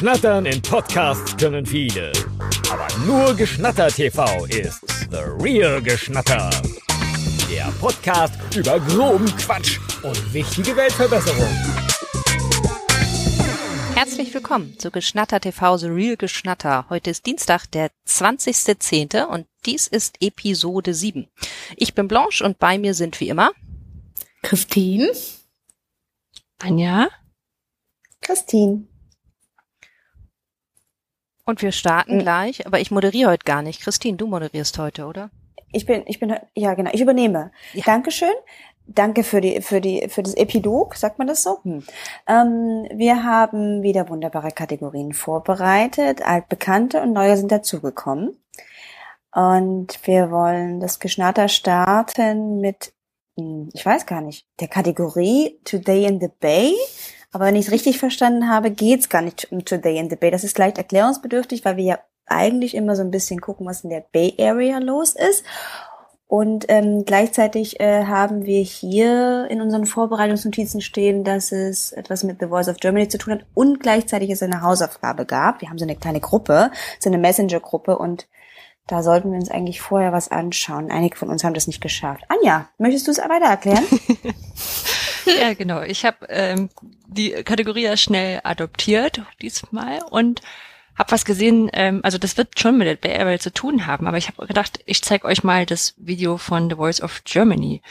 Schnattern in Podcasts können viele. Aber nur Geschnatter TV ist The Real Geschnatter. Der Podcast über groben Quatsch und wichtige Weltverbesserung. Herzlich willkommen zu Geschnatter TV The Real Geschnatter. Heute ist Dienstag, der 20.10. und dies ist Episode 7. Ich bin Blanche und bei mir sind wie immer Christine, Anja, Christine. Und wir starten Mhm. gleich, aber ich moderiere heute gar nicht. Christine, du moderierst heute, oder? Ich bin, ich bin, ja genau, ich übernehme. Ja. Dankeschön. Danke für die, für die, für das Epilog, sagt man das so? Hm. Ähm, wir haben wieder wunderbare Kategorien vorbereitet. Altbekannte und neue sind dazugekommen. Und wir wollen das Geschnatter starten mit, hm, ich weiß gar nicht, der Kategorie Today in the Bay. Aber wenn ich es richtig verstanden habe, geht's gar nicht um Today in the Bay. Das ist leicht erklärungsbedürftig, weil wir ja eigentlich immer so ein bisschen gucken, was in der Bay Area los ist. Und ähm, gleichzeitig äh, haben wir hier in unseren Vorbereitungsnotizen stehen, dass es etwas mit The Voice of Germany zu tun hat und gleichzeitig es eine Hausaufgabe gab. Wir haben so eine kleine Gruppe, so eine Messenger-Gruppe und da sollten wir uns eigentlich vorher was anschauen. Einige von uns haben das nicht geschafft. Anja, möchtest du es weiter erklären? ja genau. Ich habe ähm, die Kategorie ja schnell adoptiert diesmal und habe was gesehen. Ähm, also das wird schon mit der Bay Area zu tun haben, aber ich habe gedacht, ich zeige euch mal das Video von The Voice of Germany.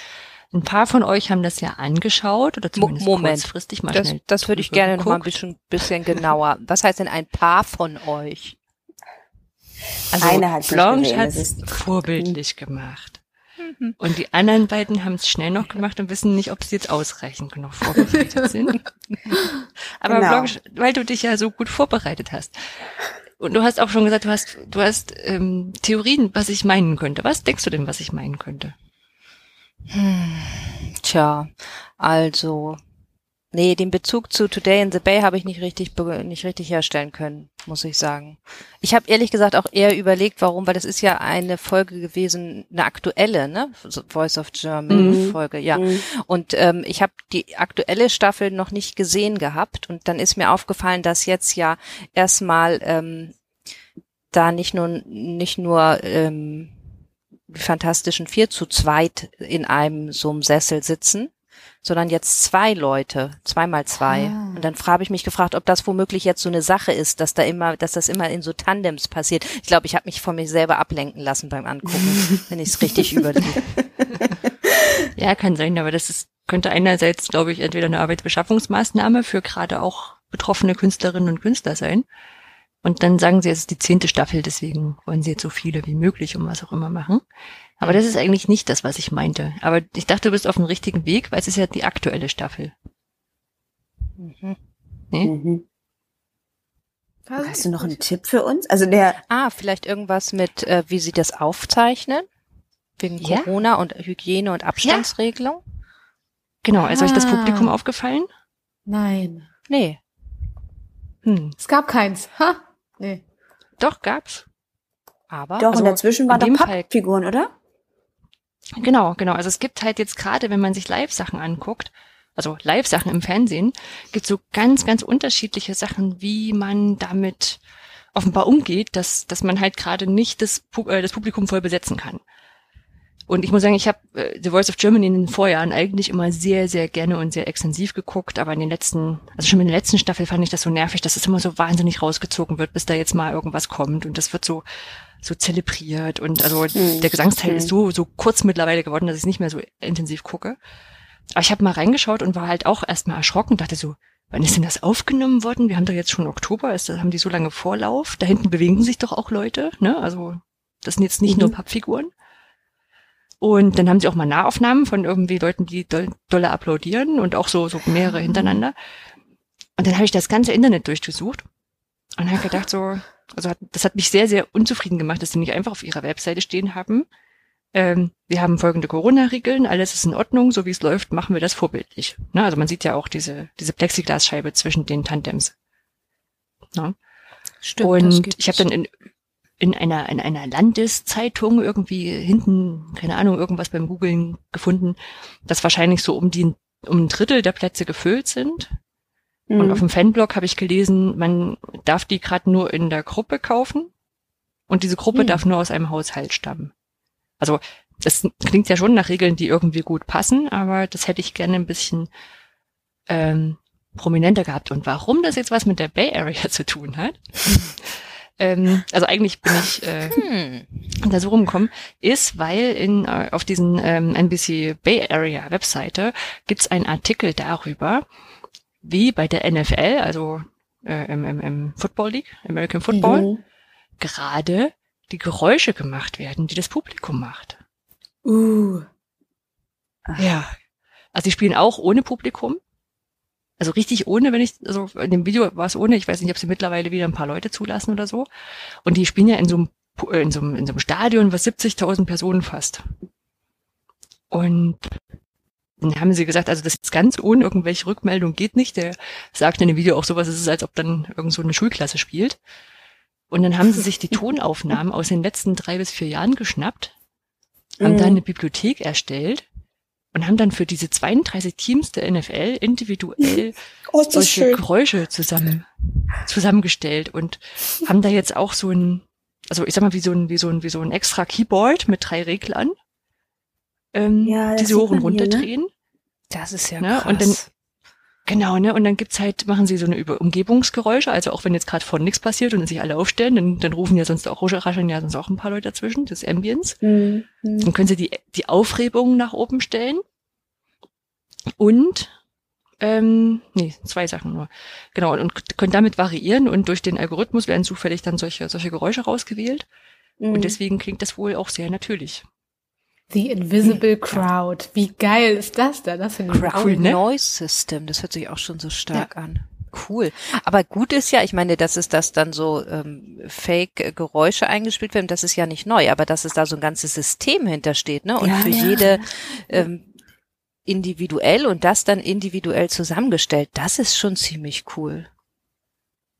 Ein paar von euch haben das ja angeschaut oder zumindest Moment. kurzfristig mal Das, schnell. das würde ich gerne noch mal ein bisschen, bisschen genauer. Was heißt denn ein paar von euch? Also Eine Blanche hat ist- vorbildlich gemacht. Und die anderen beiden haben es schnell noch gemacht und wissen nicht, ob sie jetzt ausreichend genug vorbereitet sind. Aber Genau. Blanche, weil du dich ja so gut vorbereitet hast. Und du hast auch schon gesagt, du hast, du hast ähm, Theorien, was ich meinen könnte. Was denkst du denn, was ich meinen könnte? Tja, also, nee, den Bezug zu Today in the Bay habe ich nicht richtig, nicht richtig herstellen können, muss ich sagen. Ich habe ehrlich gesagt auch eher überlegt, warum, weil das ist ja eine Folge gewesen, eine aktuelle, ne? Voice of Germany Mhm. Folge, ja. Mhm. Und ähm, ich habe die aktuelle Staffel noch nicht gesehen gehabt und dann ist mir aufgefallen, dass jetzt ja erstmal ähm, da nicht nur nicht nur ähm, die fantastischen vier zu zweit in einem so einem Sessel sitzen, sondern jetzt zwei Leute, zweimal zwei. Ah. Und dann habe ich mich gefragt, ob das womöglich jetzt so eine Sache ist, dass da immer, dass das immer in so Tandems passiert. Ich glaube, ich habe mich von mir selber ablenken lassen beim Angucken, wenn ich es richtig überlege. Ja, kann sein, aber das ist, könnte einerseits, glaube ich, entweder eine Arbeitsbeschaffungsmaßnahme für gerade auch betroffene Künstlerinnen und Künstler sein. Und dann sagen sie, es ist die zehnte Staffel, deswegen wollen sie jetzt so viele wie möglich und was auch immer machen. Aber das ist eigentlich nicht das, was ich meinte. Aber ich dachte, du bist auf dem richtigen Weg, weil es ist ja die aktuelle Staffel. Mhm. Nee? Mhm. Hast du noch einen Tipp für uns? Also der, Ah, vielleicht irgendwas mit, äh, wie sie das aufzeichnen? Wegen Ja. Corona und Hygiene und Abstandsregelung? Genau, ist euch das Ah. Publikum aufgefallen? nein, Nee. Hm, Es gab keins. Ha? Nee. doch, gab's. Aber doch, also und dazwischen waren in doch Pappfiguren, oder? Genau, genau. Also es gibt halt jetzt gerade, wenn man sich Live-Sachen anguckt, also Live-Sachen im Fernsehen, gibt so ganz, ganz unterschiedliche Sachen, wie man damit offenbar umgeht, dass, dass man halt gerade nicht das, äh, das Publikum voll besetzen kann. Und ich muss sagen, ich habe äh, The Voice of Germany in den Vorjahren eigentlich immer sehr, sehr gerne und sehr extensiv geguckt, aber in den letzten, also schon in der letzten Staffel fand ich das so nervig, dass es immer so wahnsinnig rausgezogen wird, bis da jetzt mal irgendwas kommt und das wird so so zelebriert und also Hm. der Gesangsteil Hm. ist so so kurz mittlerweile geworden, dass ich es nicht mehr so intensiv gucke. Aber ich habe mal reingeschaut und war halt auch erstmal erschrocken, dachte so, wann ist denn das aufgenommen worden? Wir haben doch jetzt schon Oktober, ist, das- haben die so lange Vorlauf? Da hinten bewegen sich doch auch Leute, ne? Also das sind jetzt nicht Mhm. nur Pappfiguren. Und dann haben sie auch mal Nahaufnahmen von irgendwie Leuten, die doll, dolle applaudieren und auch so, so mehrere hintereinander. Und dann habe ich das ganze Internet durchgesucht und habe gedacht so, also hat, das hat mich sehr, sehr unzufrieden gemacht, dass sie nicht einfach auf ihrer Webseite stehen haben. Ähm, wir haben folgende Corona-Regeln, alles ist in Ordnung, so wie es läuft, machen wir das vorbildlich. Ne? Also man sieht ja auch diese, diese Plexiglasscheibe zwischen den Tandems. Ne? Stimmt, und ich habe dann in, in einer in einer Landeszeitung irgendwie hinten, keine Ahnung, irgendwas beim Googlen gefunden, dass wahrscheinlich so um die um ein Drittel der Plätze gefüllt sind. Und Mhm. auf dem Fanblog habe ich gelesen, man darf die gerade nur in der Gruppe kaufen und diese Gruppe Hm. darf nur aus einem Haushalt stammen. Also das klingt ja schon nach Regeln, die irgendwie gut passen, aber das hätte ich gerne ein bisschen ähm, prominenter gehabt. Und warum das jetzt was mit der Bay Area zu tun hat? ähm, also eigentlich bin ich äh, Hm. da so rumgekommen, ist, weil in, äh, auf diesen ähm, NBC Bay Area Webseite gibt's einen Artikel darüber, wie bei der NFL, also äh, im, im, im Football League, American Football, Mhm. gerade die Geräusche gemacht werden, die das Publikum macht. Uh. Ja. Also die spielen auch ohne Publikum. Also richtig ohne, wenn ich, also in dem Video war es ohne, ich weiß nicht, ob sie mittlerweile wieder ein paar Leute zulassen oder so. Und die spielen ja in so einem, äh, in so einem, in so einem Stadion, was 70.000 Personen fasst. Und dann haben sie gesagt, also das ist ganz ohne irgendwelche Rückmeldung geht nicht. Der sagt in dem Video auch sowas, es ist, als ob dann irgend so eine Schulklasse spielt. Und dann haben sie sich die Tonaufnahmen aus den letzten drei bis vier Jahren geschnappt, haben Mhm. da eine Bibliothek erstellt und haben dann für diese 32 Teams der NFL individuell Oh, solche schön. Geräusche zusammen, zusammengestellt und haben da jetzt auch so ein, also ich sag mal, wie so ein, wie so ein, wie so ein extra Keyboard mit drei Reglern, ähm, Ja, das die sie sieht hoch und man hier, runter ne? drehen. Das ist ja Ne, krass. und dann- Genau, ne? Und dann gibt's halt, machen sie so eine Über Umgebungsgeräusche, also auch wenn jetzt gerade vorne nichts passiert und sich alle aufstellen, dann, dann rufen ja sonst auch, rascheln ja sonst auch ein paar Leute dazwischen, das Ambience. Mhm. Dann können Sie die, die Aufregung nach oben stellen. Und, ähm, nee, zwei Sachen nur. Genau, und können damit variieren und durch den Algorithmus werden zufällig dann solche, solche Geräusche rausgewählt. Mhm. Und deswegen klingt das wohl auch sehr natürlich. The Invisible Crowd. Wie geil ist das denn? Das finde ich Crowd cool, ne? Noise System, das hört sich auch schon so stark an. Cool. Aber gut ist ja, ich meine, dass es das dann so ähm, Fake-Geräusche eingespielt werden, das ist ja nicht neu, aber dass es da so ein ganzes System hintersteht, ne? Und Ja, für ja. jede ähm, individuell und das dann individuell zusammengestellt, das ist schon ziemlich cool.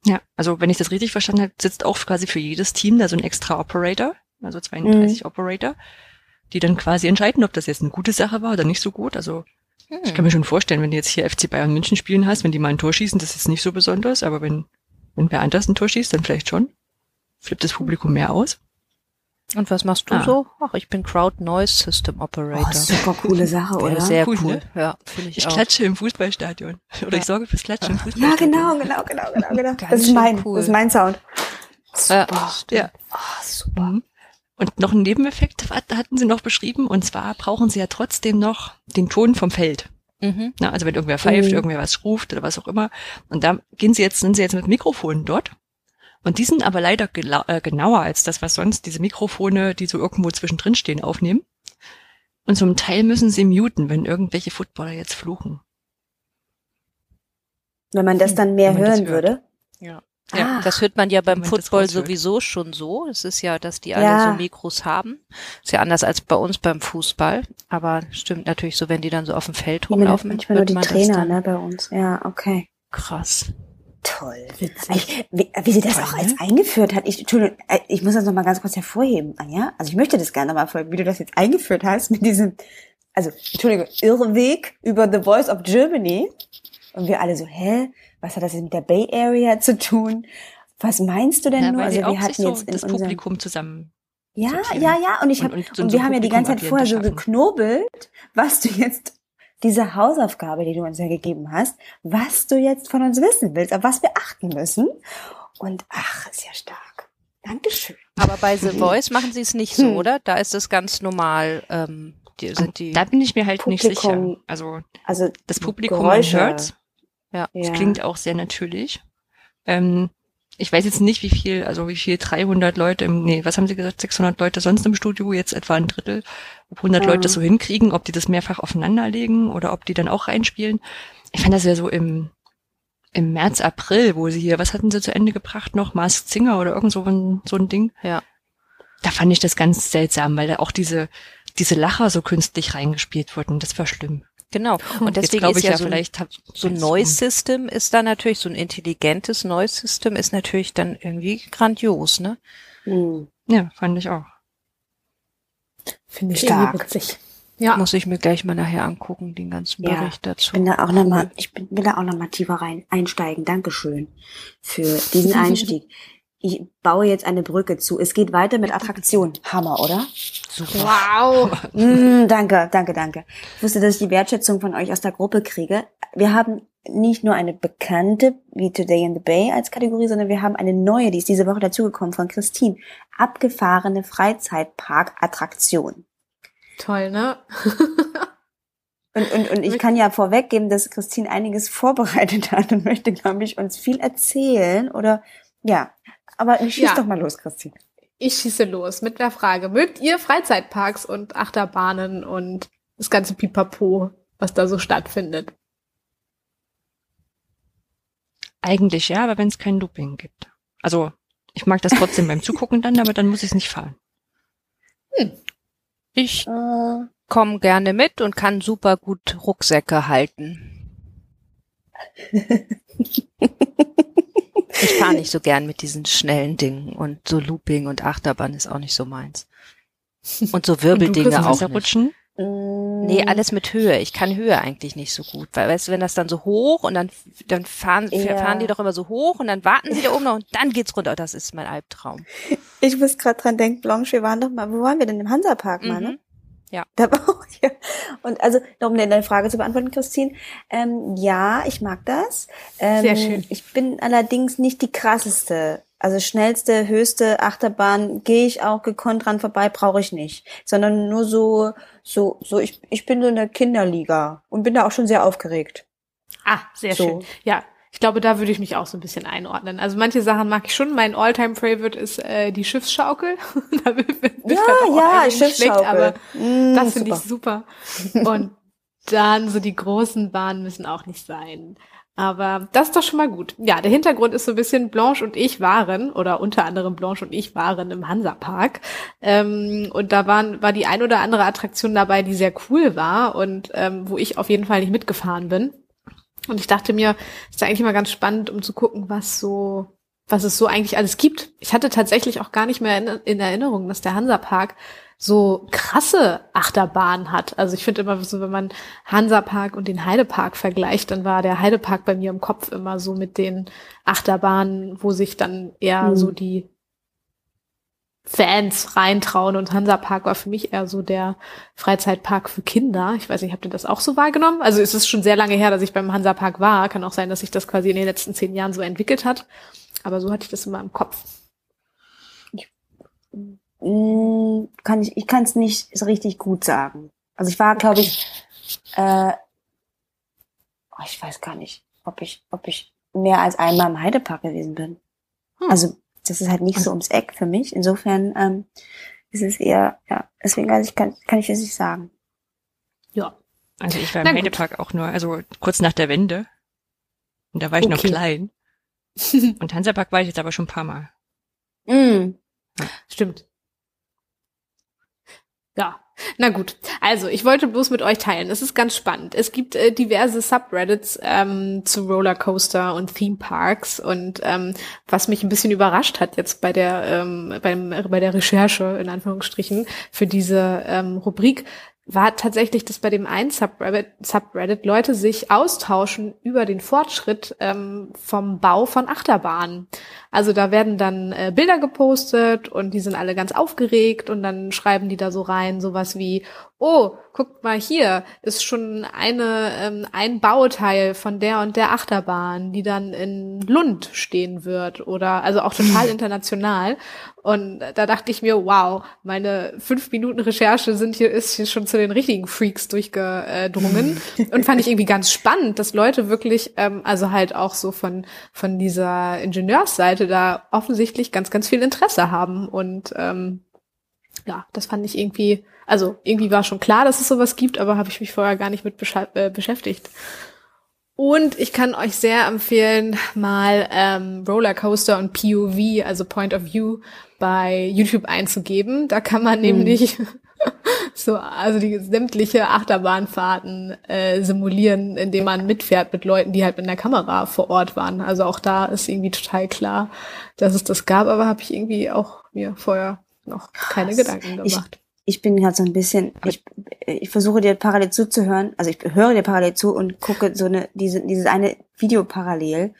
Ja, also wenn ich das richtig verstanden habe, sitzt auch quasi für jedes Team da so ein extra Operator, also 32 Operator, die dann quasi entscheiden, ob das jetzt eine gute Sache war oder nicht so gut. Also ich kann mir schon vorstellen, wenn du jetzt hier FC Bayern München spielen hast, wenn die mal ein Tor schießen, das ist nicht so besonders, aber wenn, wenn wer anders ein Tor schießt, dann vielleicht schon. Flippt das Publikum mehr aus. Und was machst du Ah. so? Ach, ich bin Crowd Noise System Operator. Oh, super coole Sache, Ja, oder? sehr Cool, cool. ne? Ja, finde ich, Ich auch. klatsche im Fußballstadion. Oder Ja. ich sorge fürs Klatschen im Ja, Fußballstadion. genau, genau, genau, genau, genau. Ganz Das ist mein, cool. das ist mein Sound. Ja, Super. Ja. Ah, super. Mhm. Und noch ein Nebeneffekt hat- hatten sie noch beschrieben, und zwar brauchen sie ja trotzdem noch den Ton vom Feld. Mhm. Na, also wenn irgendwer pfeift, Mhm. irgendwer was ruft oder was auch immer. Und da gehen sie jetzt, sind sie jetzt mit Mikrofonen dort. Und die sind aber leider äh, genauer als das, was sonst diese Mikrofone, die so irgendwo zwischendrin stehen, aufnehmen. Und zum Teil müssen sie muten, wenn irgendwelche Footballer jetzt fluchen. Wenn man das dann mehr hören würde. Ja. Ah. Das hört man ja beim Football sowieso schon so. Es ist ja, dass die alle Ja. so Mikros haben. Ist ja anders als bei uns beim Fußball. Aber stimmt natürlich so, wenn die dann so auf dem Feld rumlaufen. manchmal nur die man Trainer, ne, bei uns. Ja, okay. Krass. Toll. Ich, wie, wie sie das Toll, auch ne? jetzt eingeführt hat. Ich, Entschuldigung, äh, ich muss das noch mal ganz kurz hervorheben, Anja. Also ich möchte das gerne mal folgen, wie du das jetzt eingeführt hast mit diesem, also Entschuldigung, Irrweg über The Voice of Germany. Und wir alle so, hä? Was hat das jetzt mit der Bay Area zu tun? Was meinst du denn Ja, nur? weil Also wir hatten so jetzt in das unserem Publikum zusammen. Ja, sortieren. ja, ja. Und ich hab, Und- und, und so ein wir haben ja die ganze Zeit vorher so geknobelt, was du jetzt, diese Hausaufgabe, die du uns ja gegeben hast, was du jetzt von uns wissen willst, auf was wir achten müssen. Und ach, ist ja stark. Dankeschön. Aber bei The Voice machen sie es nicht so, Hm. oder? Da ist es ganz normal. Ähm, die sind die. Da bin ich mir halt nicht Publikum- sicher. Also Also das Publikum Geräusche. Hört's. ja. Das Ja. klingt auch sehr natürlich. Ähm, ich weiß jetzt nicht, wie viel, also wie viel 300 Leute im, nee, was haben Sie gesagt, 600 Leute sonst im Studio, jetzt etwa ein Drittel, ob 100 Ja. Leute das so hinkriegen, ob die das mehrfach aufeinanderlegen oder ob die dann auch reinspielen. Ich fand das ja so im, im März, April, wo sie hier, was hatten sie zu Ende gebracht noch, Masked Singer oder irgend so ein, so ein Ding. Ja. Da fand ich das ganz seltsam, weil da auch diese, diese Lacher so künstlich reingespielt wurden. Das war schlimm. Genau. Und Jetzt deswegen glaube ist ich ja, ja, so vielleicht so ein Noise hm. System ist da natürlich, so ein intelligentes Noise System ist natürlich dann irgendwie grandios, ne? hm, Ja, fand ich auch. Finde ich Stark. witzig. Ja. Muss ich mir gleich mal nachher angucken, den ganzen Ja, Bericht Ich dazu. bin da auch noch mal, ich bin, will da auch noch mal tiefer rein einsteigen. Dankeschön für diesen Einstieg. Ich baue jetzt eine Brücke zu. Es geht weiter mit Attraktion. Hammer, oder? Wow. Mm, danke, danke, danke. Ich wusste, dass ich die Wertschätzung von euch aus der Gruppe kriege. Wir haben nicht nur eine bekannte wie Today in the Bay als Kategorie, sondern wir haben eine neue, die ist diese Woche dazugekommen von Christine. Abgefahrene Freizeitpark-Attraktion. Toll, ne? Und, und, und ich kann ja vorweggeben, dass Christine einiges vorbereitet hat und möchte, glaube ich, uns viel erzählen oder ja. Aber schieß Ja. doch mal los, Christine. Ich schieße los mit der Frage, mögt ihr Freizeitparks und Achterbahnen und das ganze Pipapo, was da so stattfindet? Eigentlich ja, aber wenn es kein Looping gibt. Also ich mag das trotzdem beim Zugucken dann, aber dann muss ich es nicht fahren. Ich komme gerne mit und kann super gut Rucksäcke halten. ich fahre nicht so gern mit diesen schnellen Dingen und so Looping und Achterbahn ist auch nicht so meins. Und so Wirbeldinge Chris, auch nicht. Nee, alles mit Höhe. Ich kann Höhe eigentlich nicht so gut. Weil, weißt du, wenn das dann so hoch und dann, dann fahren, Ja. fahren die doch immer so hoch und dann warten sie da oben noch und dann geht's runter. Das ist mein Albtraum. Ich muss gerade dran denken, Blanche, wir waren doch mal, wo waren wir denn? Im Hansapark mal, ne? Ja. Und also, um deine Frage zu beantworten, Christine, ähm, ja, ich mag das. Ähm, Sehr schön. Ich bin allerdings nicht die krasseste. Also schnellste, höchste Achterbahn gehe ich auch gekonnt dran vorbei, brauche ich nicht. Sondern nur so, so, so, ich, ich bin so in der Kinderliga und bin da auch schon sehr aufgeregt. Ah, sehr So. schön. Ja, ich glaube, da würde ich mich auch so ein bisschen einordnen. Also manche Sachen mag ich schon. Mein Alltime-Favorite ist äh, die Schiffsschaukel. da bin, ich Ja, dann auch ja, Schiffsschaukel. aber Mm, das finde ich super. super. Und dann so die großen Bahnen müssen auch nicht sein. Aber das ist doch schon mal gut. Ja, der Hintergrund ist so ein bisschen, Blanche und ich waren, oder unter anderem Blanche und ich waren im Hansapark. Ähm, und da waren, war die ein oder andere Attraktion dabei, die sehr cool war und ähm, wo ich auf jeden Fall nicht mitgefahren bin. Und ich dachte mir, ist ja eigentlich mal ganz spannend, um zu gucken, was so, was es so eigentlich alles gibt. Ich hatte tatsächlich auch gar nicht mehr in, in Erinnerung, dass der Hansapark so krasse Achterbahnen hat. Also ich finde immer so, wenn man Hansapark und den Heidepark vergleicht, dann war der Heidepark bei mir im Kopf immer so mit den Achterbahnen, wo sich dann eher Mhm. so die Fans reintrauen und Hansapark war für mich eher so der Freizeitpark für Kinder. Ich weiß nicht, habt ihr das auch so wahrgenommen? Also es ist schon sehr lange her, dass ich beim Hansapark war. Kann auch sein, dass sich das quasi in den letzten zehn Jahren so entwickelt hat. Aber so hatte ich das immer im Kopf. Mm, kann ich, ich kann es nicht so richtig gut sagen. Also ich war, glaube ich, äh, oh, ich weiß gar nicht, ob ich, ob ich mehr als einmal im Heidepark gewesen bin. Hm. Also das ist halt nicht so ums Eck für mich. Insofern ähm, ist es eher, ja, deswegen also ich kann, kann ich es nicht sagen. Ja. Also ich war im. Heidepark auch nur, also kurz nach der Wende. Und da war ich noch Okay. klein. Und Hansapark war ich jetzt aber schon ein paar Mal. Mm. Stimmt. Ja, na gut. Also, ich wollte bloß mit euch teilen. Es ist ganz spannend. Es gibt äh, diverse Subreddits ähm, zu Rollercoaster und Theme Parks und ähm, was mich ein bisschen überrascht hat jetzt bei der ähm, beim, bei der Recherche in Anführungsstrichen für diese ähm, Rubrik war tatsächlich, dass bei dem einen Subreddit, Subreddit Leute sich austauschen über den Fortschritt ähm, vom Bau von Achterbahnen. Also da werden dann äh, Bilder gepostet und die sind alle ganz aufgeregt und dann schreiben die da so rein sowas wie, oh, guckt mal hier, ist schon eine ähm, ein Bauteil von der und der Achterbahn, die dann in Lund stehen wird oder also auch total international. Und da dachte ich mir, wow, meine fünf Minuten Recherche sind hier ist hier schon zu den richtigen Freaks durchgedrungen und fand ich irgendwie ganz spannend, dass Leute wirklich, ähm, also halt auch so von von dieser Ingenieursseite da offensichtlich ganz ganz viel Interesse haben und ähm, ja, das fand ich irgendwie, also irgendwie war schon klar, dass es sowas gibt, aber habe ich mich vorher gar nicht mit äh, beschäftigt. Und ich kann euch sehr empfehlen, mal ähm, Rollercoaster und POV, also Point of View, bei YouTube einzugeben. Da kann man nämlich so, also die sämtliche Achterbahnfahrten äh, simulieren, indem man mitfährt mit Leuten, die halt mit einer Kamera vor Ort waren. Also auch da ist irgendwie total klar, dass es das gab, aber habe ich irgendwie auch mir vorher noch keine Krass. Gedanken Ich- gemacht. ich bin halt so ein bisschen, ich, ich versuche dir parallel zuzuhören, also ich höre dir parallel zu und gucke so eine, diese, dieses eine Video parallel,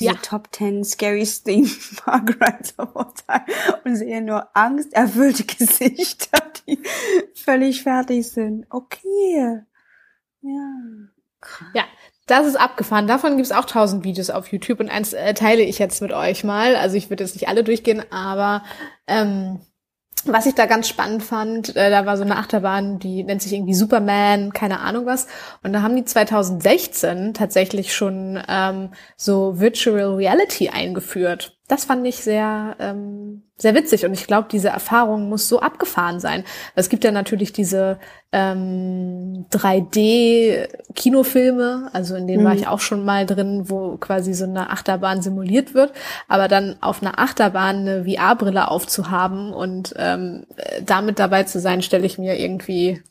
Ja. Top 10 Scariest of all time und sehe nur angsterfüllte Gesichter, die völlig fertig sind. Okay. Ja. Ja, das ist abgefahren. Davon gibt's auch tausend Videos auf YouTube und eins äh, teile ich jetzt mit euch mal. Also ich würde jetzt nicht alle durchgehen, aber ähm, was ich da ganz spannend fand, äh, da war so eine Achterbahn, die nennt sich irgendwie Superman, keine Ahnung was. Und da haben die 2016 tatsächlich schon ähm, so Virtual Reality eingeführt. Das fand ich sehr, ähm, sehr witzig und ich glaube, diese Erfahrung muss so abgefahren sein. Es gibt ja natürlich diese ähm, 3D-Kinofilme, also in denen war Mhm. ich auch schon mal drin, wo quasi so eine Achterbahn simuliert wird, aber dann auf einer Achterbahn eine VR-Brille aufzuhaben und ähm, äh, damit dabei zu sein, stelle ich mir irgendwie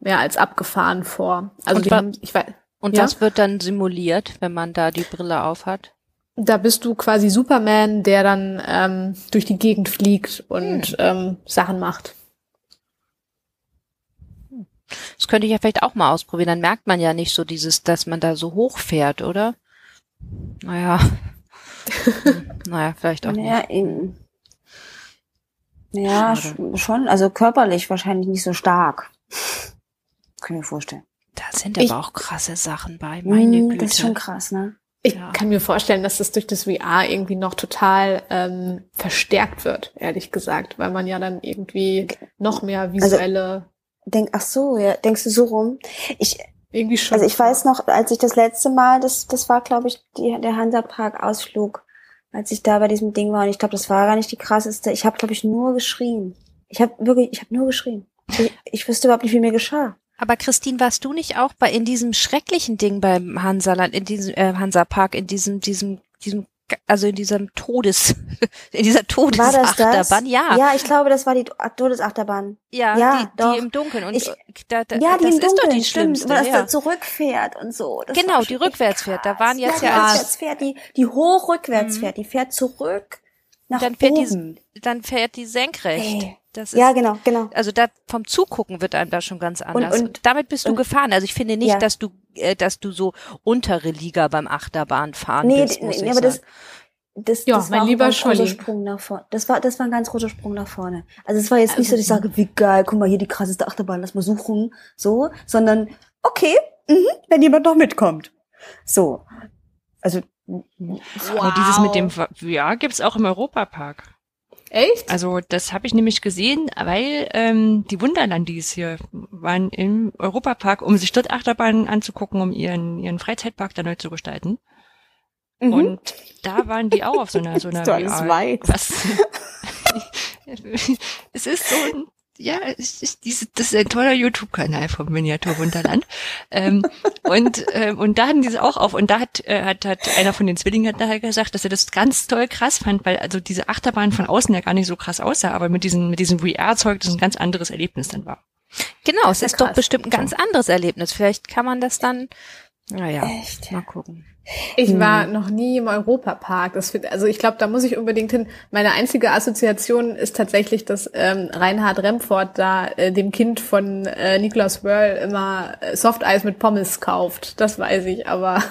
mehr als abgefahren vor. Also Und die ich weiß, Und Ja? was wird dann simuliert, wenn man da die Brille auf hat? Da bist du quasi Superman, der dann ähm, durch die Gegend fliegt und ähm, Sachen macht. Das könnte ich ja vielleicht auch mal ausprobieren. Dann merkt man ja nicht so dieses, dass man da so hoch fährt, oder? Naja. Hm, naja, vielleicht auch Naja, nicht. in, ja, Schade. sch- schon, also körperlich wahrscheinlich nicht so stark. Kann ich mir vorstellen. Da sind Ich- aber auch krasse Sachen bei, meine Mm, Güte. Das ist schon krass, ne? Ich Ja. kann mir vorstellen, dass das durch das VR irgendwie noch total ähm, verstärkt wird, ehrlich gesagt, weil man ja dann irgendwie noch mehr visuelle, Denk, ach so, ja, denkst du so rum? Ich, irgendwie schon. also ich weiß noch, als ich das letzte Mal, das, das war, glaube ich, die, der Hansapark-Ausflug, als ich da bei diesem Ding war, und ich glaube, das war gar nicht die krasseste. Ich habe, glaube ich, nur geschrien. Ich habe wirklich, ich habe nur geschrien. Ich, ich wüsste überhaupt nicht, wie mir geschah. Aber Christine, warst du nicht auch bei in diesem schrecklichen Ding beim Hansaland, in diesem äh, Hansapark, in diesem, diesem, diesem, also in diesem Todes, in dieser? Todesachterbahn? Ja, Ja, ich glaube, das war die Todesachterbahn. ja, Ja, die, doch. die im Dunkeln und Ich- da, da, Ja, die das im ist doch Dunkeln, die stimmt, schlimmste. wo das ja. da zurückfährt und so. Das Genau, die rückwärts fährt. Da waren jetzt ja, ja die als- rückwärts fährt, die, die hoch rückwärts Mhm. fährt, die fährt zurück nach dann fährt oben. die, dann fährt die senkrecht. Ey. Das ist, Ja, genau, genau. also da vom Zugucken wird einem da schon ganz anders. Und, und- damit bist du und- gefahren. Also ich finde nicht, Ja. dass du, äh, dass du so untere Liga beim Achterbahnfahren Nee, bist, muss nee ich aber das, sagen. das, Ja, das mein war lieber ein Scholli. Sprung nach vorne. Das war, das war ein ganz großer Sprung nach vorne. Also es war jetzt nicht so, dass ich Also- sage, wie geil, guck mal hier die krasseste Achterbahn, lass mal suchen, so, sondern okay, mhm, wenn jemand noch mitkommt. So. Also, Aber dieses mit dem VR gibt's auch im Europapark. Echt? Also das habe ich nämlich gesehen, weil ähm, die Wunderlandis hier waren im Europapark, um sich dort Achterbahnen anzugucken, um ihren ihren Freizeitpark da neu zu gestalten. mhm. Und da waren die auch auf so einer so einer Ist alles weiß. Was? es ist so ein ja, es ist diese, das ist ein toller YouTube-Kanal vom Miniatur Wunderland. ähm, und, ähm, und da hatten diese auch auf. Und da hat, äh, hat, hat einer von den Zwillingen hat nachher gesagt, dass er das ganz toll krass fand, weil also diese Achterbahn von außen ja gar nicht so krass aussah, aber mit diesem, mit diesem VR-Zeug das ein ganz anderes Erlebnis dann war. Genau, es ja ist doch bestimmt ein ganz anderes Erlebnis. Vielleicht kann man das dann, naja, Echt? mal gucken. Ich war noch nie im Europapark. Das also ich glaube, da muss ich unbedingt hin. Meine einzige Assoziation ist tatsächlich, dass ähm, Reinhard Remford da äh, dem Kind von äh, Niklas Wörl immer äh, Softeis mit Pommes kauft. Das weiß ich, aber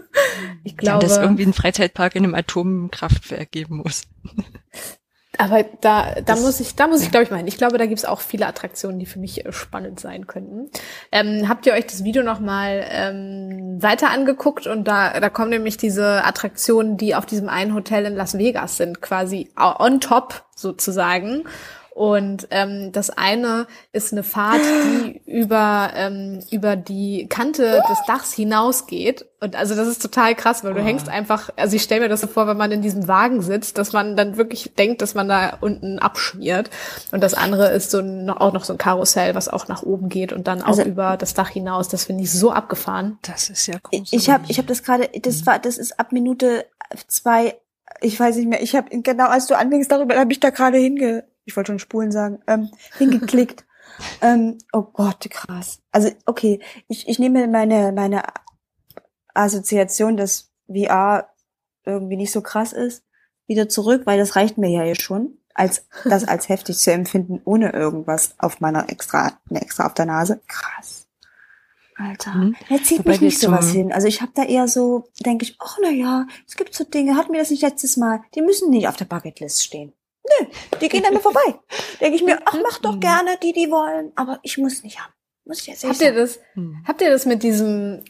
ich glaube. dass irgendwie ein Freizeitpark in einem Atomkraftwerk geben muss. Aber da, da muss ich, da muss ich, glaube ich, mal hin. Ich glaube, da gibt's auch viele Attraktionen, die für mich äh, spannend sein könnten. Ähm, habt ihr euch das Video nochmal ähm, weiter angeguckt? Und da, da kommen nämlich diese Attraktionen, die auf diesem einen Hotel in Las Vegas sind, quasi on top sozusagen. Und ähm, das eine ist eine Fahrt, die über ähm, über die Kante des Dachs hinausgeht. Und also das ist total krass, weil du hängst einfach, also ich stelle mir das so vor, wenn man in diesem Wagen sitzt, dass man dann wirklich denkt, dass man da unten abschmiert. Und das andere ist so ein, auch noch so ein Karussell, was auch nach oben geht und dann auch Also- über das Dach hinaus. Das finde ich so abgefahren. Das ist ja groß. Ich habe ich hab das gerade, das war, das ist ab Minute zwei, ich weiß nicht mehr, ich habe genau als du anfängst darüber, habe ich da gerade hinge, ich wollte schon Spulen sagen, ähm, hingeklickt. ähm, oh Gott, krass. Also okay, ich, ich nehme meine meine Assoziation, dass VR irgendwie nicht so krass ist, wieder zurück, weil das reicht mir ja jetzt schon. als das als heftig zu empfinden, ohne irgendwas auf meiner extra, eine extra auf der Nase. Krass. Alter, Mhm. er zieht mich nicht sowas hin. Also ich habe da eher so, denke ich, ach na ja, es gibt so Dinge, hatten wir das nicht letztes Mal, die müssen nicht auf der Bucketlist stehen. Nö, die gehen an mir vorbei. Denke ich mir, ach mach doch gerne die, die wollen, aber ich muss nicht haben. Muss ich jetzt Habt ehrlich ihr sagen. das, Hm. habt ihr das mit diesem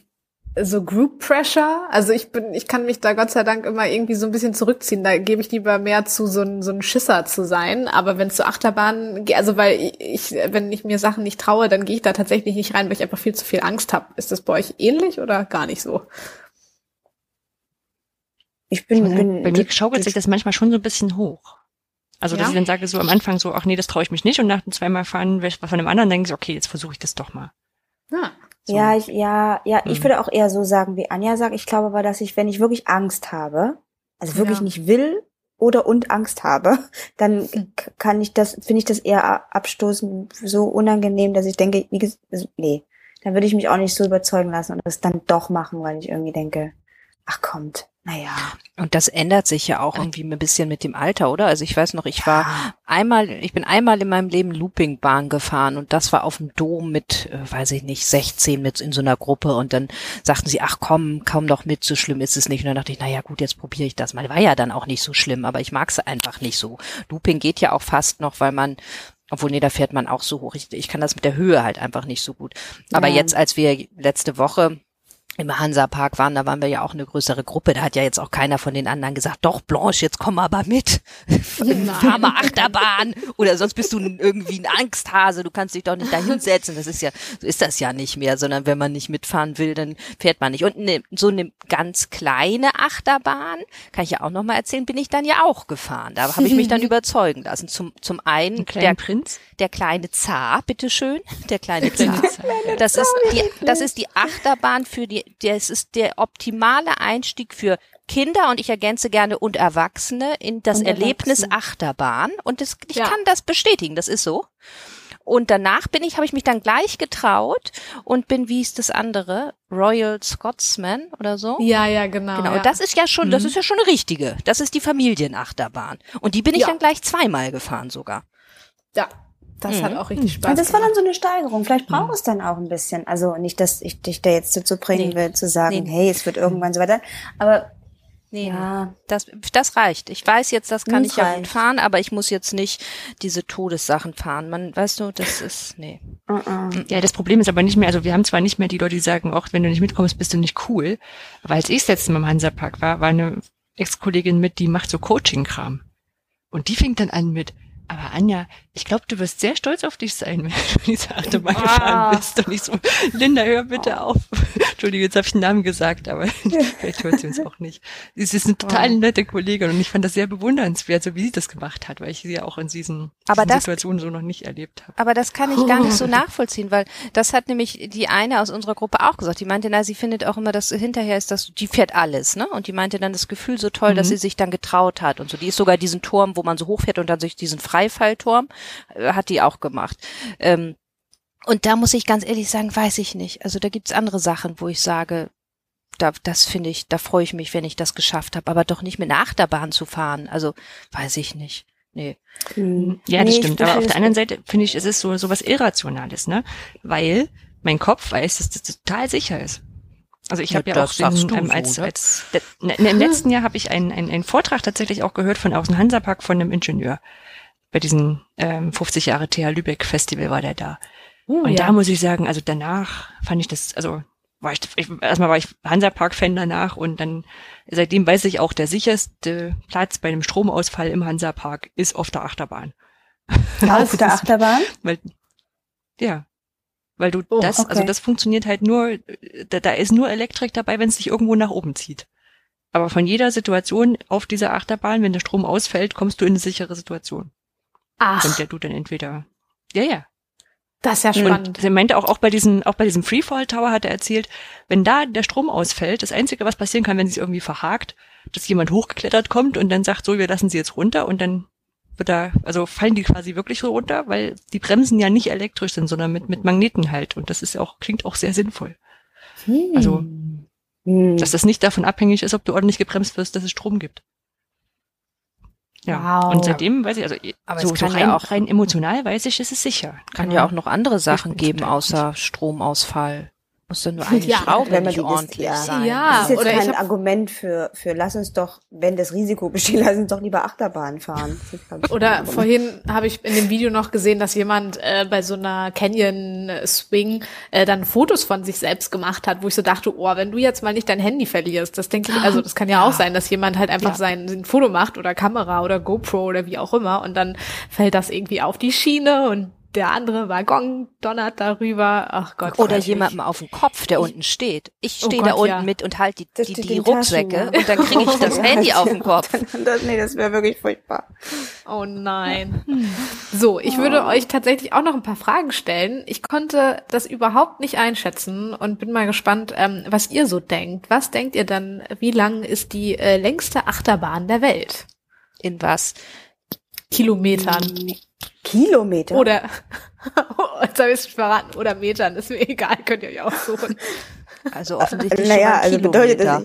so Group Pressure? Also ich bin, ich kann mich da Gott sei Dank immer irgendwie so ein bisschen zurückziehen. Da gebe ich lieber mehr zu, so ein, so ein Schisser zu sein. Aber wenn es zu Achterbahnen geht, also weil ich, wenn ich mir Sachen nicht traue, dann gehe ich da tatsächlich nicht rein, weil ich einfach viel zu viel Angst habe. Ist das bei euch ähnlich oder gar nicht so? Ich Ich bin, sagen, bin bei mir schaukelt sich das manchmal schon so ein bisschen hoch. Also, dass Ja? ich dann sage so am Anfang so, ach nee, das traue ich mich nicht und nach dem zweimal fahren wer- von dem anderen denke ich, okay, jetzt versuche ich das doch mal. Ja. So. Ja, ich, ja, ja, ich Mhm. würde auch eher so sagen, wie Anja sagt. Ich glaube aber, dass ich, wenn ich wirklich Angst habe, also wirklich Ja. nicht will oder und Angst habe, dann Hm. kann ich das, finde ich das eher abstoßend so unangenehm, dass ich denke, also, nee, dann würde ich mich auch nicht so überzeugen lassen und das dann doch machen, weil ich irgendwie denke, ach kommt, naja. Und das ändert sich ja auch irgendwie ein bisschen mit dem Alter, oder? Also ich weiß noch, ich war einmal, ich bin einmal in meinem Leben Loopingbahn gefahren und das war auf dem Dom mit, äh, weiß ich nicht, 16 mit in so einer Gruppe und dann sagten sie, ach komm, komm doch mit, so schlimm ist es nicht. Und dann dachte ich, naja gut, jetzt probiere ich das mal. War ja dann auch nicht so schlimm, aber ich mag es einfach nicht so. Looping geht ja auch fast noch, weil man obwohl, nee, da fährt man auch so hoch. Ich, ich kann das mit der Höhe halt einfach nicht so gut. Aber Ja. jetzt, als wir letzte Woche im Hansa-Park waren, da waren wir ja auch eine größere Gruppe. Da hat ja jetzt auch keiner von den anderen gesagt, doch, Blanche, jetzt komm aber mit. Fahr mal Achterbahn. Oder sonst bist du irgendwie ein Angsthase. Du kannst dich doch nicht da hinsetzen. Das ist ja, so ist das ja nicht mehr, sondern wenn man nicht mitfahren will, dann fährt man nicht. Und ne, so eine ganz kleine Achterbahn, kann ich ja auch noch mal erzählen, bin ich dann ja auch gefahren. Da habe ich mich dann überzeugen lassen. Zum, zum einen Ein der Prinz. der kleine Zar, bitteschön, der kleine Zar, Das ist die, das ist die Achterbahn für die, das ist der optimale Einstieg für Kinder und ich ergänze gerne und Erwachsene in das Und Erlebnis Erwachsene. Achterbahn und das, ich Ja. kann das bestätigen, das ist so. Und danach bin ich, habe ich mich dann gleich getraut und bin, wie ist das andere? Royal Scotsman oder so? Ja, ja, genau. Genau, ja. das ist ja schon, das ist ja schon eine richtige. Das ist die Familienachterbahn. Und die bin ich Ja. dann gleich zweimal gefahren sogar. ja, das Mhm. hat auch richtig Spaß Und das war dann so eine Steigerung. Vielleicht braucht es dann auch ein bisschen. Also nicht, dass ich dich da jetzt dazu bringen Nee. will, zu sagen, Nee. hey, es wird irgendwann so weiter. Aber Nee, ja, Das, das reicht. Ich weiß jetzt, das kann Das ich ja gut fahren, aber ich muss jetzt nicht diese Todessachen fahren. Man, weißt du, das ist, nee. uh -uh. Ja, das Problem ist aber nicht mehr, also wir haben zwar nicht mehr die Leute, die sagen, auch wenn du nicht mitkommst, bist du nicht cool. Aber als ich das letzte Mal im Hansapark war, war eine Ex-Kollegin mit, die macht so Coaching-Kram. Und die fing dann an mit, aber Anja, ich glaube, du wirst sehr stolz auf dich sein, wenn du diese Achterbahn Ah. gefahren bist. Und ich so, Linda, hör bitte auf. Entschuldige, jetzt habe ich den Namen gesagt, aber vielleicht hört sie uns auch nicht. Sie ist eine total nette Kollegin und ich fand das sehr bewundernswert, so wie sie das gemacht hat, weil ich sie ja auch in diesen, diesen das- Situationen so noch nicht erlebt habe. Aber das kann ich gar nicht so nachvollziehen, weil das hat nämlich die eine aus unserer Gruppe auch gesagt. Die meinte, na, sie findet auch immer, dass hinterher ist das, die fährt alles, ne? Und die meinte dann das Gefühl so toll, dass sie sich dann getraut hat und so. Die ist sogar diesen Turm, wo man so hochfährt und dann sich diesen Freifallturm, hat die auch gemacht. Ähm, und da muss ich ganz ehrlich sagen, weiß ich nicht. Also da gibt's andere Sachen, wo ich sage, da, das finde ich, da freue ich mich, wenn ich das geschafft habe, aber doch nicht mit einer Achterbahn zu fahren. Also weiß ich nicht. Nee. Hm. Ja, das Nee, stimmt. Aber auf der anderen Seite finde ich, es ist so, so was Irrationales, ne? Weil mein Kopf weiß, dass das total sicher ist. Also ich Ja, habe ja das auch du ähm, so, als, ne? als ne, ne, im letzten Jahr habe ich einen, einen, einen Vortrag tatsächlich auch gehört von aus dem Hansapark von einem Ingenieur. Bei diesem ähm, 50 Jahre TH Lübeck Festival war der da. Uh, Und ja. da muss ich sagen, also danach fand ich das, also war ich, ich erstmal war ich Hansapark-Fan danach und dann seitdem weiß ich auch, der sicherste Platz bei einem Stromausfall im Hansapark ist auf der Achterbahn. Auf der Achterbahn? Weil, ja, weil du Oh, das, also okay. das funktioniert halt nur, da, da ist nur Elektrik dabei, wenn es dich irgendwo nach oben zieht. Aber von jeder Situation auf dieser Achterbahn, wenn der Strom ausfällt, kommst du in eine sichere Situation, Ach, von der du dann entweder, ja, ja. das ist ja spannend. Und er meinte auch, auch bei diesem, auch bei diesem Freefall Tower hat er erzählt, wenn da der Strom ausfällt, das Einzige, was passieren kann, wenn es irgendwie verhakt, dass jemand hochgeklettert kommt und dann sagt, so, wir lassen sie jetzt runter und dann wird da, also fallen die quasi wirklich so runter, weil die Bremsen ja nicht elektrisch sind, sondern mit, mit Magneten halt. Und das ist ja auch, klingt auch sehr sinnvoll. Also, Hm. dass das nicht davon abhängig ist, ob du ordentlich gebremst wirst, dass es Strom gibt. Ja. Wow. Und seitdem weiß ich, also Aber so, es so kann rein, ja auch- rein emotional weiß ich, ist es sicher. Kann ja auch noch andere Sachen geben, außer Stromausfall. Muss dann nur eine Ja, Schraube wenn man nicht die ordentlich ja. sein. Ja, Das ist jetzt oder kein hab- Argument für, für lass uns doch, wenn das Risiko besteht, lass uns doch lieber Achterbahn fahren. Ist, Oder vorhin habe ich in dem Video noch gesehen, dass jemand äh, bei so einer Canyon Swing äh, dann Fotos von sich selbst gemacht hat, wo ich so dachte, oh, wenn du jetzt mal nicht dein Handy verlierst, das denke ich, also das kann ja, auch sein, dass jemand halt einfach Ja. sein, sein Foto macht oder Kamera oder GoPro oder wie auch immer und dann fällt das irgendwie auf die Schiene und der andere Waggon donnert darüber. Ach Gott. Oder jemandem auf dem Kopf, der unten steht. Ich Oh stehe Gott, da unten ja. mit und halte die, die, die Taschen, Rucksäcke und dann kriege ich das Handy auf den. Kopf. Das, nee, das wäre wirklich furchtbar. Oh nein. So, ich würde euch tatsächlich auch noch ein paar Fragen stellen. Ich konnte das überhaupt nicht einschätzen und bin mal gespannt, ähm, was ihr so denkt. Was denkt ihr dann, wie lang ist die äh, längste Achterbahn der Welt? In was? Kilometern. Kilometer? Oder, jetzt habe ich es verraten, oder Metern, ist mir egal, könnt ihr euch aussuchen. Also offensichtlich naja, schon mal also bedeutet das.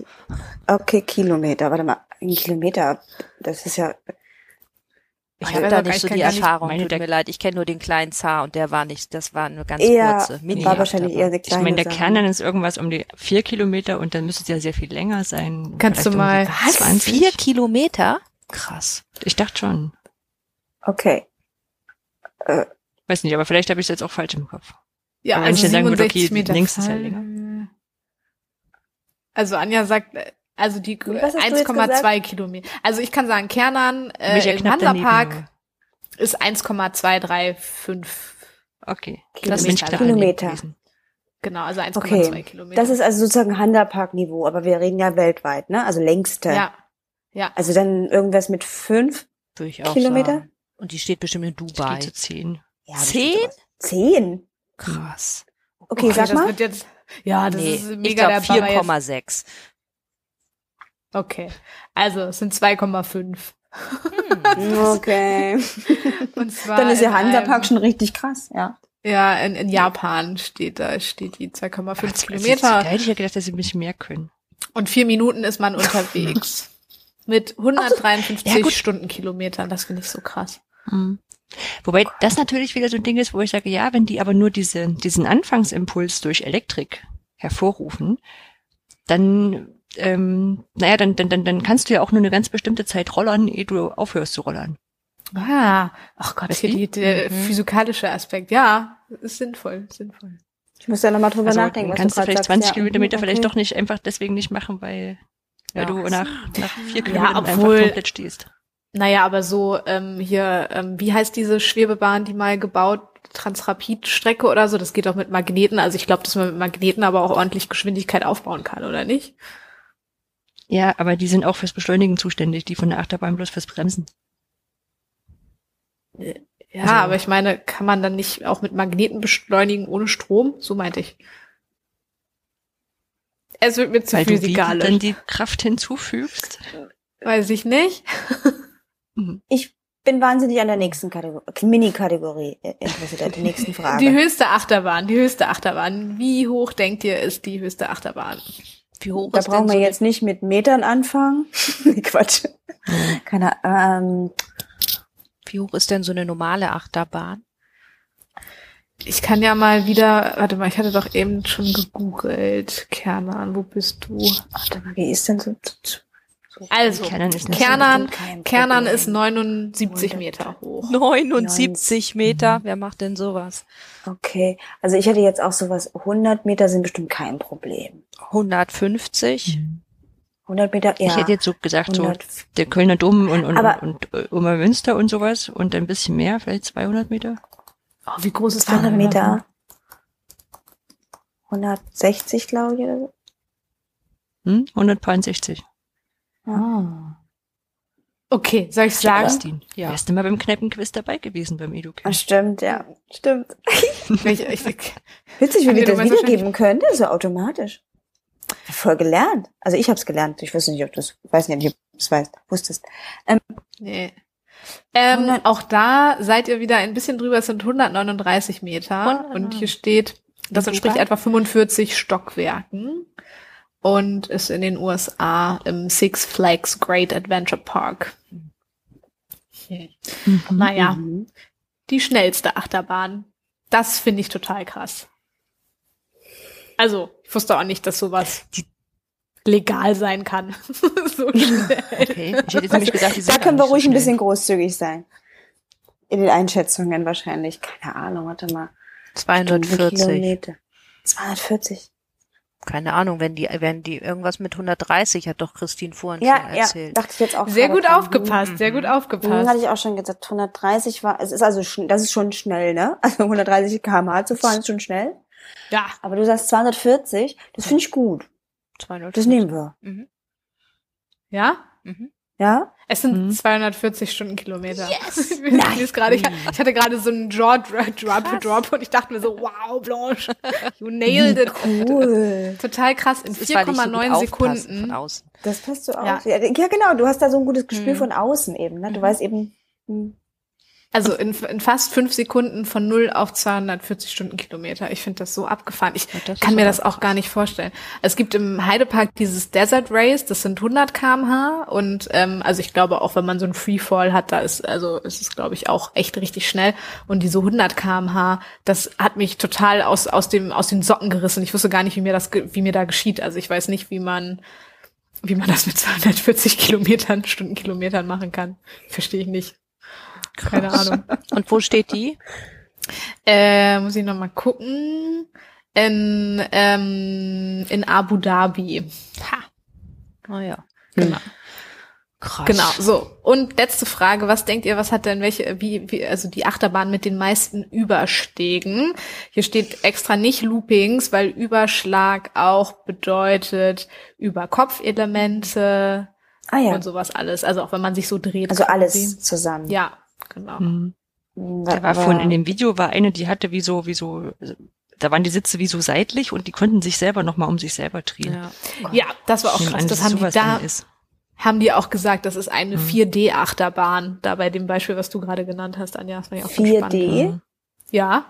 Okay, Kilometer. Warte mal, ein Kilometer, das ist ja. Ich Ich habe da nicht ich so die nicht- Erfahrung. meine, Tut der- mir leid, ich kenne nur den kleinen Zar und der war nicht, das war eine ganz Eher, kurze Mini war wahrscheinlich eher eine Ich kleine meine, der Sache. Kern dann ist irgendwas um die vier Kilometer und dann müsste es ja sehr viel länger sein. Kannst du um mal- die Was? 20? Vier Kilometer? Krass. Ich dachte schon. Okay. Weiß nicht, aber vielleicht habe ich es jetzt auch falsch im Kopf. Ja, Aber also ich dann sagen würde, 67 okay, Meter. links ist ja Fall- länger. Also Anja sagt, äh, also die Und was hast du jetzt 1,2 Kilometer. Also ich kann sagen, Kernan äh, ja im aber- ist 1,235. Okay. Kilometer. Das knapp Kilometer. Genau, also 1,2 Okay. Kilometer. Das ist also sozusagen Handapark-Niveau, aber wir reden ja weltweit, ne? Also längste. ja, ja. Also dann irgendwas mit fünf Kilometer? sagen. Und die steht bestimmt in Dubai. Steht zu zehn. Ja, Zehn? Zehn? Krass. Okay, Okay, sag das mal. wird jetzt, ja, das nee, ist ich mega Baba jetzt. 4,6. Okay, also es sind 2,5. Okay. Und zwar Dann ist der in Hansapark einem- schon richtig krass, ja. Ja, in, in Japan steht da steht die 2,5 Da Kilometer hätte ich ja gedacht, dass sie ein bisschen mehr können. und vier Minuten ist man unterwegs mit 153 Ja, gut. Stundenkilometern. Das finde ich so krass. Mhm. Wobei das natürlich wieder so ein Ding ist, wo ich sage, ja, wenn die aber nur diese, diesen Anfangsimpuls durch Elektrik hervorrufen, dann, ähm, naja, dann, dann, dann, dann kannst du ja auch nur eine ganz bestimmte Zeit rollern, ehe du aufhörst zu rollern. Ah, ach Gott, Weißt hier der Mhm. physikalische Aspekt. Ja, ist sinnvoll, sinnvoll. Ich muss da nochmal drüber Also nachdenken. was kannst du vielleicht sagst. 20 Ja, Kilometer okay. vielleicht doch nicht einfach deswegen nicht machen, weil, weil Ja. du nach, nach vier Ja, Kilometern obwohl- einfach komplett stehst. Naja, aber so ähm, hier, ähm, wie heißt diese Schwebebahn, die mal gebaut, Transrapid-Strecke oder so, das geht auch mit Magneten. Also ich glaube, dass man mit Magneten aber auch ordentlich Geschwindigkeit aufbauen kann, oder nicht? Ja, aber die sind auch fürs Beschleunigen zuständig, die von der Achterbahn bloß fürs Bremsen. Ja, Also- aber ich meine, kann man dann nicht auch mit Magneten beschleunigen ohne Strom? So meinte ich. Es wird mir zu Weil du wie dann physikalisch. die Kraft hinzufügst. Weiß ich nicht. Ich bin wahnsinnig an der nächsten Kategorie, Mini-Kategorie äh, interessiert, an der nächsten Frage. Die höchste Achterbahn, die höchste Achterbahn. Wie hoch denkt ihr, ist die höchste Achterbahn? Wie hoch da ist brauchen wir so jetzt nicht mit Metern anfangen. Nee, Quatsch. Keine ähm, Wie hoch ist denn so eine normale Achterbahn? Ich kann ja mal wieder, warte mal, ich hatte doch eben schon gegoogelt. Kernan, wo bist du? warte mal, wie ist denn so? So Also, Kernan Kernan, ist 79 Meter hoch. 79 Meter? Wer macht denn sowas? Okay, also ich hätte jetzt auch sowas, 100 Meter sind bestimmt kein Problem. 150? 100 Meter, ja. Ich hätte jetzt so gesagt, so 100, der Kölner Dom und, und, Aber- und, und Obermünster und sowas und ein bisschen mehr, vielleicht 200 Meter. Oh, wie groß ist 200 der Meter. 160, glaube ich, oder so. Hm? 160. Ah. Okay, soll ich sagen? Austin. Ja. Wärst du mal beim Kneipenquiz dabei gewesen beim Ah, Educamp? stimmt, ja. Stimmt. Ich, ich, Witzig, wie wir du das wiedergeben können, so automatisch. Voll gelernt. Also ich habe es gelernt. Ich weiß nicht, ob du es, weiß nicht, ob du es weißt, wusstest. nee. Ähm, 100 auch da seid ihr wieder ein bisschen drüber, es sind 139 Meter. 100. Und hier steht, das entspricht etwa 45 Stockwerken. Und ist in den USA im Six Flags Great Adventure Park. Mhm. Naja, Mhm. die schnellste Achterbahn. Das finde ich total krass. Also, ich wusste auch nicht, dass sowas legal sein kann. so schnell. Okay. Ich hätte jetzt nämlich gedacht, die Da sind können gar wir ruhig so ein bisschen großzügig sein. In den Einschätzungen wahrscheinlich. Keine Ahnung, warte mal. 240. Kilometer. 240. Keine Ahnung, wenn die, wenn die irgendwas mit 130, hat doch Christine vorhin Ja, schon ja, erzählt. dachte ich jetzt auch. Sehr gut dran. aufgepasst, sehr gut Mhm, hatte aufgepasst. ich auch schon gesagt. 130 war, es ist also, das ist schon schnell, ne? Also 130 km/h zu fahren ist schon schnell. Ja, Aber du sagst 240, das finde ich gut. 240. Das nehmen wir. Mhm. ja. Mhm. Ja? Es sind Mhm. 240 Stundenkilometer. Yes! ich, gerade, ich, ich hatte gerade so einen Jaw-Drop Drop, Drop und ich dachte mir so, wow, Blanche, you nailed it. Cool. Total krass, in Das ist, weil ich so gut 4,9 aufpasse Von Sekunden. außen. Das passt so Ja. aus. Ja. ja, genau. Du hast da so ein gutes Gespür Mhm. von außen eben, ne? Du Mhm. weißt eben, hm, Also in, in fast fünf Sekunden von 0 auf 240 Stundenkilometer. Ich finde das so abgefahren. Ich Ja, kann mir das auch gar nicht vorstellen. Es gibt im Heidepark dieses Desert Race, das sind 100 kmh und ähm, also ich glaube auch, wenn man so einen Freefall hat, da ist also ist es glaube ich auch echt richtig schnell und diese 100 kmh, das hat mich total aus aus dem aus den Socken gerissen. Ich wusste gar nicht, wie mir das wie mir da geschieht. Also ich weiß nicht, wie man wie man das mit 240 Kilometern Stundenkilometern machen kann. Verstehe ich nicht. Keine Ahnung. Und wo steht die? Äh, muss ich noch mal gucken. In, ähm, in Abu Dhabi. Ah ja. Genau. Krass. Genau. So. Und letzte Frage. Was denkt ihr, was hat denn welche, wie, wie, also die Achterbahn mit den meisten Überstegen? Hier steht extra nicht Loopings, weil Überschlag auch bedeutet über Kopfelemente ah ja, und sowas alles. Also auch wenn man sich so dreht. also quasi. alles zusammen. Ja, genau. Mhm. Hm, Da war vorhin in dem Video war eine, die hatte wie so, wie so, da waren die Sitze wie so seitlich und die konnten sich selber nochmal um sich selber drehen. Ja. Ja, das war auch krass. an, Das haben die da, haben die auch gesagt, das ist eine Mhm. 4D-Achterbahn. Da bei dem Beispiel, was du gerade genannt hast, Anja, das war ja auch ganz spannend. 4D? Mhm. Ja.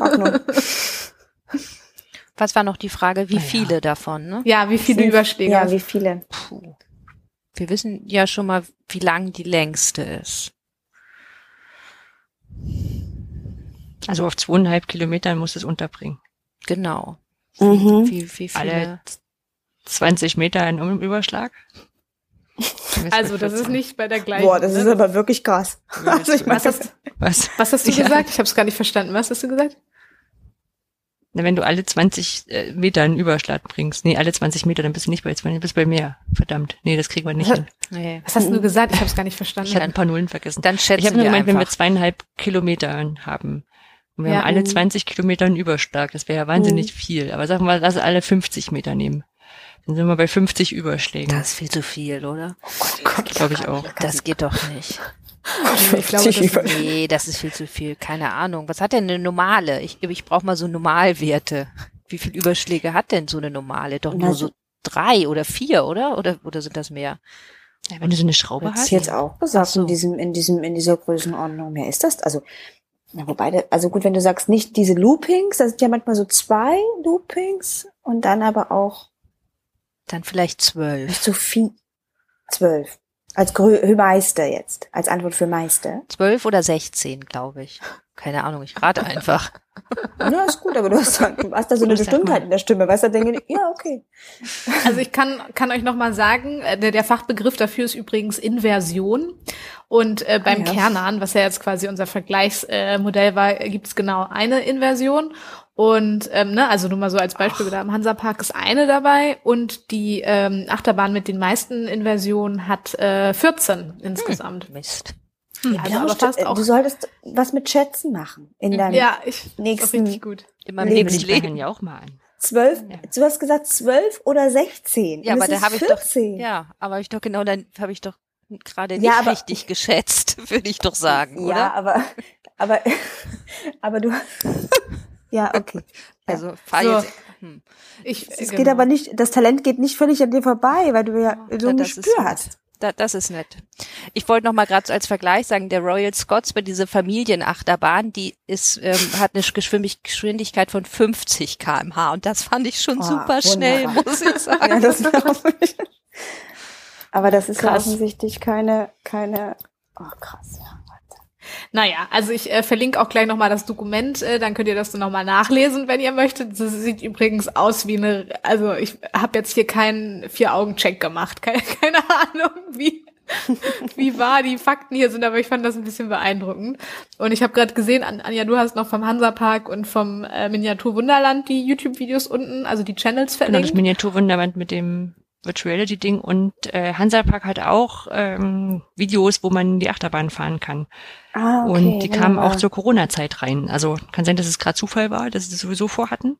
Ordnung. Was war noch die Frage? Wie ja. viele davon, ne? Ja, wie viele Sind- Überschläge? Ja, wie viele? Puh. Wir wissen ja schon mal, wie lang die längste ist. Also auf zweieinhalb Kilometern muss es unterbringen. Genau. Mhm. Wie, wie viele? Alle 20 Meter in Um- Überschlag. also, das ist nicht bei der gleichen. Boah, das ne? ist aber wirklich krass. Also ich was, meine, hast, Was? was hast du Ja. gesagt? Ich habe es gar nicht verstanden. Was hast du gesagt? Na, wenn du alle 20 äh, Meter einen Überschlag bringst. Nee, alle 20 Meter, dann bist du nicht bei 20, bist bei mehr. Verdammt. Nee, das kriegen wir nicht Was- hin. Nee. Was hast du gesagt? Ich habe es gar nicht Ich verstanden. hatte ein paar Nullen vergessen. Dann schätzen Ich habe nur gemeint, wenn wir einfach. zweieinhalb Kilometer haben und wir Ja. haben alle Mhm. 20 Kilometer einen Überschlag, das wäre ja wahnsinnig viel. Aber sagen wir, mal, lass alle 50 Meter nehmen. Dann sind wir bei 50 Überschlägen. Das ist viel zu viel, oder? glaube ich auch. Das geht doch nicht. Ich glaube, das ist, Nee, das ist viel zu viel. Keine Ahnung. Was hat denn eine normale? Ich, ich brauche mal so Normalwerte. Wie viel Überschläge hat denn so eine normale? Doch nur so drei oder vier, oder? Oder, oder sind das mehr? Ja, wenn du so eine Schraube hast hast. du jetzt auch gesagt, so. in diesem, in diesem, in dieser Größenordnung. Mehr ist das? Also, na, wobei, also gut, wenn du sagst, nicht diese Loopings, das sind ja manchmal so zwei Loopings und dann aber auch Dann vielleicht zwölf. nicht so viel. Zwölf. Als Grö Meister jetzt. Als Antwort für Meister. Zwölf oder sechzehn, glaube ich. Keine Ahnung, ich rate einfach. Ja, ist gut, aber du hast, du hast da so eine Bestimmtheit in der Stimme, weißt du, dann denke ich, ja, okay. Also ich kann, kann euch noch mal sagen, äh, der, der Fachbegriff dafür ist übrigens Inversion. Und äh, beim Ah, ja. Kernan, was ja jetzt quasi unser Vergleichsmodell äh, war, gibt es genau eine Inversion. Und ähm, ne, also nur mal so als Beispiel, da im Hansapark ist eine dabei und die ähm, Achterbahn mit den meisten Inversionen hat äh, 14 insgesamt. Mist. Also aber Lauscht, fast äh, auch. du solltest was mit Schätzen machen. In deinem ja, ich nächsten richtig gut. In meinem Leben. nächsten Die Leben. ja auch mal an. zwölf, Ja. du hast gesagt zwölf oder sechzehn. Ja, aber da habe ich doch, 14. ja, aber ich doch genau dann habe ich doch gerade Ja, nicht aber- richtig geschätzt, würde ich doch sagen, Ja, oder? aber, aber, aber du, ja, okay. Also fahr So. jetzt. Hm. Ich, Es genau. geht aber nicht, das Talent geht nicht völlig an dir vorbei, weil du ja so ein das ist Gespür nett. hast. Da, das ist nett. Ich wollte noch mal gerade so als Vergleich sagen, der Royal Scots bei dieser Familienachterbahn, die ist ähm, hat eine Geschwindig- Geschwindigkeit von 50 km/h und das fand ich schon Oh, super schnell, wunderbar. muss ich sagen. Ja, das ich. Aber das ist Krass. ja offensichtlich keine, keine, oh krass, ja. Naja, also ich äh, verlinke auch gleich nochmal das Dokument, äh, dann könnt ihr das nochmal nachlesen, wenn ihr möchtet. Das sieht übrigens aus wie eine, also ich habe jetzt hier keinen Vier-Augen-Check gemacht, keine, keine Ahnung, wie, wie wahr die Fakten hier sind, aber ich fand das ein bisschen beeindruckend. Und ich habe gerade gesehen, An- Anja, du hast noch vom Hansapark und vom äh, Miniatur Wunderland die YouTube-Videos unten, also die Channels Genau, verlinkt. das Miniaturwunderland mit dem Virtuality-Ding und äh, Hansapark hat auch ähm, Videos, wo man die Achterbahn fahren kann. Ah, okay, und die kamen auch zur Corona-Zeit rein. Also kann sein, dass es gerade Zufall war, dass sie das sowieso vorhatten.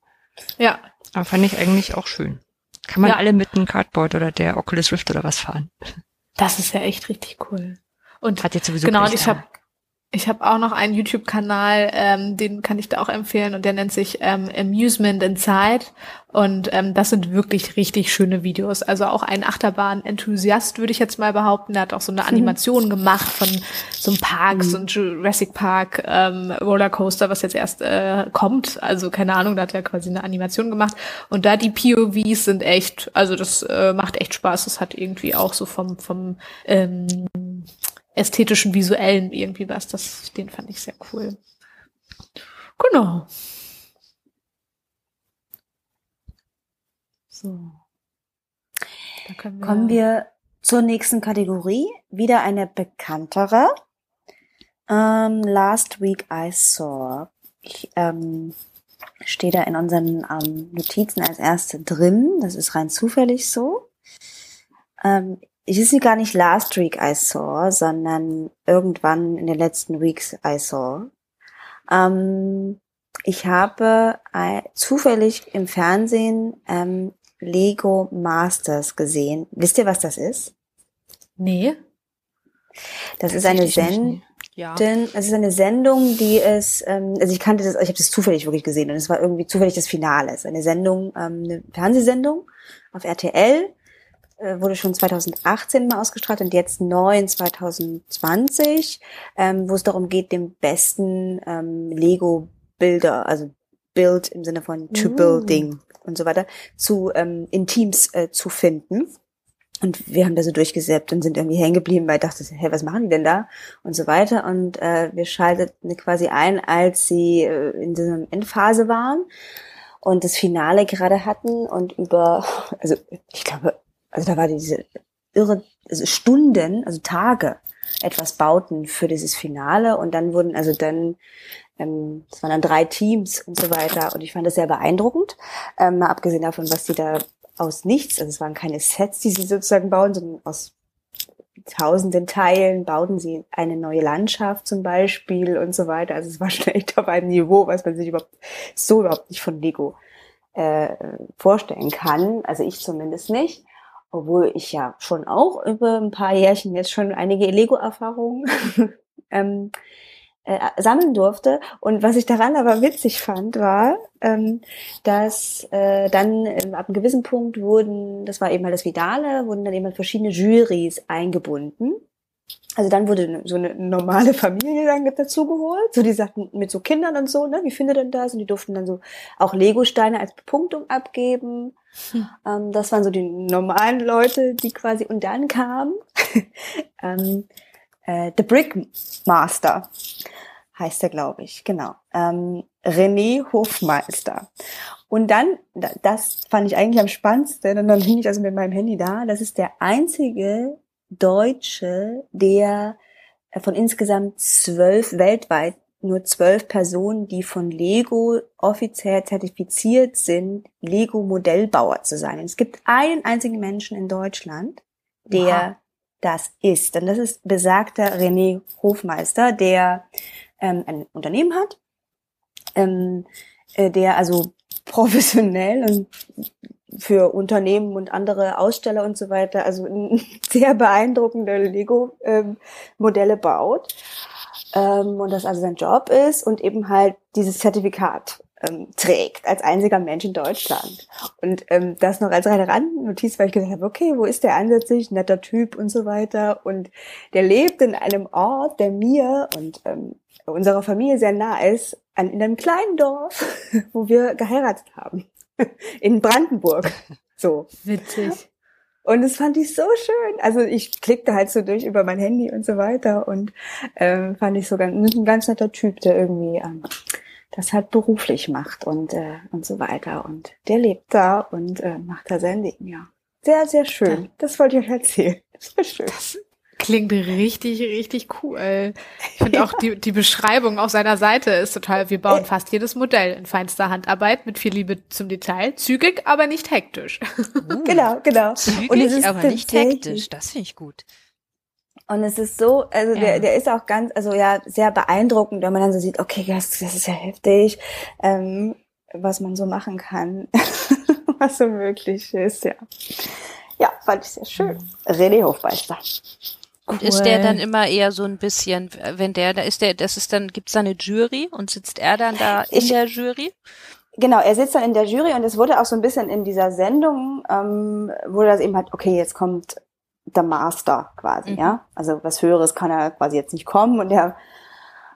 ja, Aber fand ich eigentlich auch schön. Kann man Ja. alle mit einem Cardboard oder der Oculus Rift oder was fahren. das ist ja echt richtig cool. Und Hat jetzt sowieso Genau, ich habe ich hab auch noch einen YouTube-Kanal, ähm, den kann ich da auch empfehlen und der nennt sich ähm, Amusement Inside und ähm, das sind wirklich richtig schöne Videos. Also auch ein Achterbahn-Enthusiast würde ich jetzt mal behaupten, der hat auch so eine Animation gemacht von so einem Park, so ein Jurassic Park ähm, Rollercoaster, was jetzt erst äh, kommt. Also keine Ahnung, da hat er quasi eine Animation gemacht und da die POVs sind echt, also das äh, macht echt Spaß. Das hat irgendwie auch so vom vom ähm, ästhetischen, visuellen irgendwie was. Das, den fand ich sehr cool. Genau. So. Wir, Kommen wir zur nächsten Kategorie. Wieder eine bekanntere. Ähm, last week I saw. Ich ähm, stehe da in unseren ähm, Notizen als erste drin. Das ist rein zufällig so. Ähm, ich ist gar nicht last week I saw, sondern irgendwann in den letzten Weeks I saw. Ähm, ich habe äh, zufällig im Fernsehen ähm, Lego Masters gesehen. Wisst ihr, was das ist? Nee. Das ist eine Sendung. Ja. Es ist eine Sendung, die es, ähm, also ich kannte das, ich habe das zufällig wirklich gesehen und es war irgendwie zufällig das Finale. Es ist eine Sendung, ähm, eine Fernsehsendung auf RTL, wurde schon 2018 mal ausgestrahlt und jetzt neu in 2020, ähm, wo es darum geht, den besten ähm, Lego-Bilder, also Bild im Sinne von to Uh. building und so weiter, zu ähm, in Teams äh, zu finden. Und wir haben da so durchgesäppt und sind irgendwie hängen geblieben, weil ich dachte, hä, was machen die denn da? Und so weiter. Und äh, wir schalteten quasi ein, als sie äh, in dieser Endphase waren und das Finale gerade hatten und über, also ich glaube, also da war diese irre also Stunden, also Tage etwas bauten für dieses Finale und dann wurden also dann ähm, es waren dann drei Teams und so weiter und ich fand das sehr beeindruckend, ähm, mal abgesehen davon, was die da aus nichts, also es waren keine Sets, die sie sozusagen bauen, sondern aus tausenden Teilen bauten sie eine neue Landschaft zum Beispiel und so weiter. Also es war schon echt auf einem Niveau, was man sich überhaupt so überhaupt nicht von Lego äh, vorstellen kann. Also ich zumindest nicht. Obwohl ich ja schon auch über ein paar Jährchen jetzt schon einige Lego-Erfahrungen ähm, äh, sammeln durfte. Und was ich daran aber witzig fand, war, ähm, dass äh, dann ähm, ab einem gewissen Punkt wurden, das war eben halt das Finale, wurden dann eben halt verschiedene Jurys eingebunden. Also dann wurde so eine normale Familie dann dazugeholt, so die sagten mit so Kindern und so, ne, wie findet ihr denn das? Und die durften dann so auch Lego-Steine als Bepunktung abgeben. Ähm, das waren so die normalen Leute, die quasi und dann kam ähm, äh, The Brick Master heißt er, glaube ich, genau. Ähm, René Hofmeister. Und dann, da- das fand ich eigentlich am spannendsten, und dann hing ich also mit meinem Handy da, das ist der einzige Deutsche, der äh, von insgesamt zwölf weltweit nur zwölf Personen, die von Lego offiziell zertifiziert sind, Lego-Modellbauer zu sein. Und es gibt einen einzigen Menschen in Deutschland, der Wow. das ist. Und das ist besagter René Hofmeister, der ähm, ein Unternehmen hat, ähm, äh, der also professionell und für Unternehmen und andere Aussteller und so weiter, also sehr beeindruckende Lego-Modelle baut. Ähm, und das also sein Job ist und eben halt dieses Zertifikat ähm, trägt als einziger Mensch in Deutschland. Und ähm, das noch als reine Randnotiz, weil ich gesagt habe, okay, wo ist der ansätzlich, netter Typ und so weiter. Und der lebt in einem Ort, der mir und ähm, unserer Familie sehr nah ist, an, in einem kleinen Dorf, wo wir geheiratet haben. In Brandenburg. So. Witzig. Und das fand ich so schön. Also ich klickte halt so durch über mein Handy und so weiter und ähm, fand ich so ganz, ein ganz netter Typ, der irgendwie ähm, das halt beruflich macht und äh, und so weiter. Und der lebt da und äh, macht da sein Ding, ja. Sehr, sehr schön. Das wollte ich euch erzählen. Das war schön. Das klingt richtig, richtig cool. Ich finde auch die, die Beschreibung auf seiner Seite ist total, wir bauen fast jedes Modell in feinster Handarbeit mit viel Liebe zum Detail. Zügig, aber nicht hektisch. Uh, genau, genau. Zügig, und es ist aber nicht hektisch. Das finde ich gut. Und es ist so, also ja. der, der ist auch ganz, also ja, sehr beeindruckend, wenn man dann so sieht, okay, das, das ist ja heftig, ähm, was man so machen kann, was so möglich ist, ja. Ja, fand ich sehr schön. René Hofmeister. Und cool. ist der dann immer eher so ein bisschen, wenn der, da ist der, das ist dann, gibt's da eine Jury und sitzt er dann da in ich, der Jury? Genau, er sitzt dann in der Jury und es wurde auch so ein bisschen in dieser Sendung, ähm, wurde das eben halt, okay, jetzt kommt der Master quasi, mhm. ja. Also was Höheres kann er quasi jetzt nicht kommen und er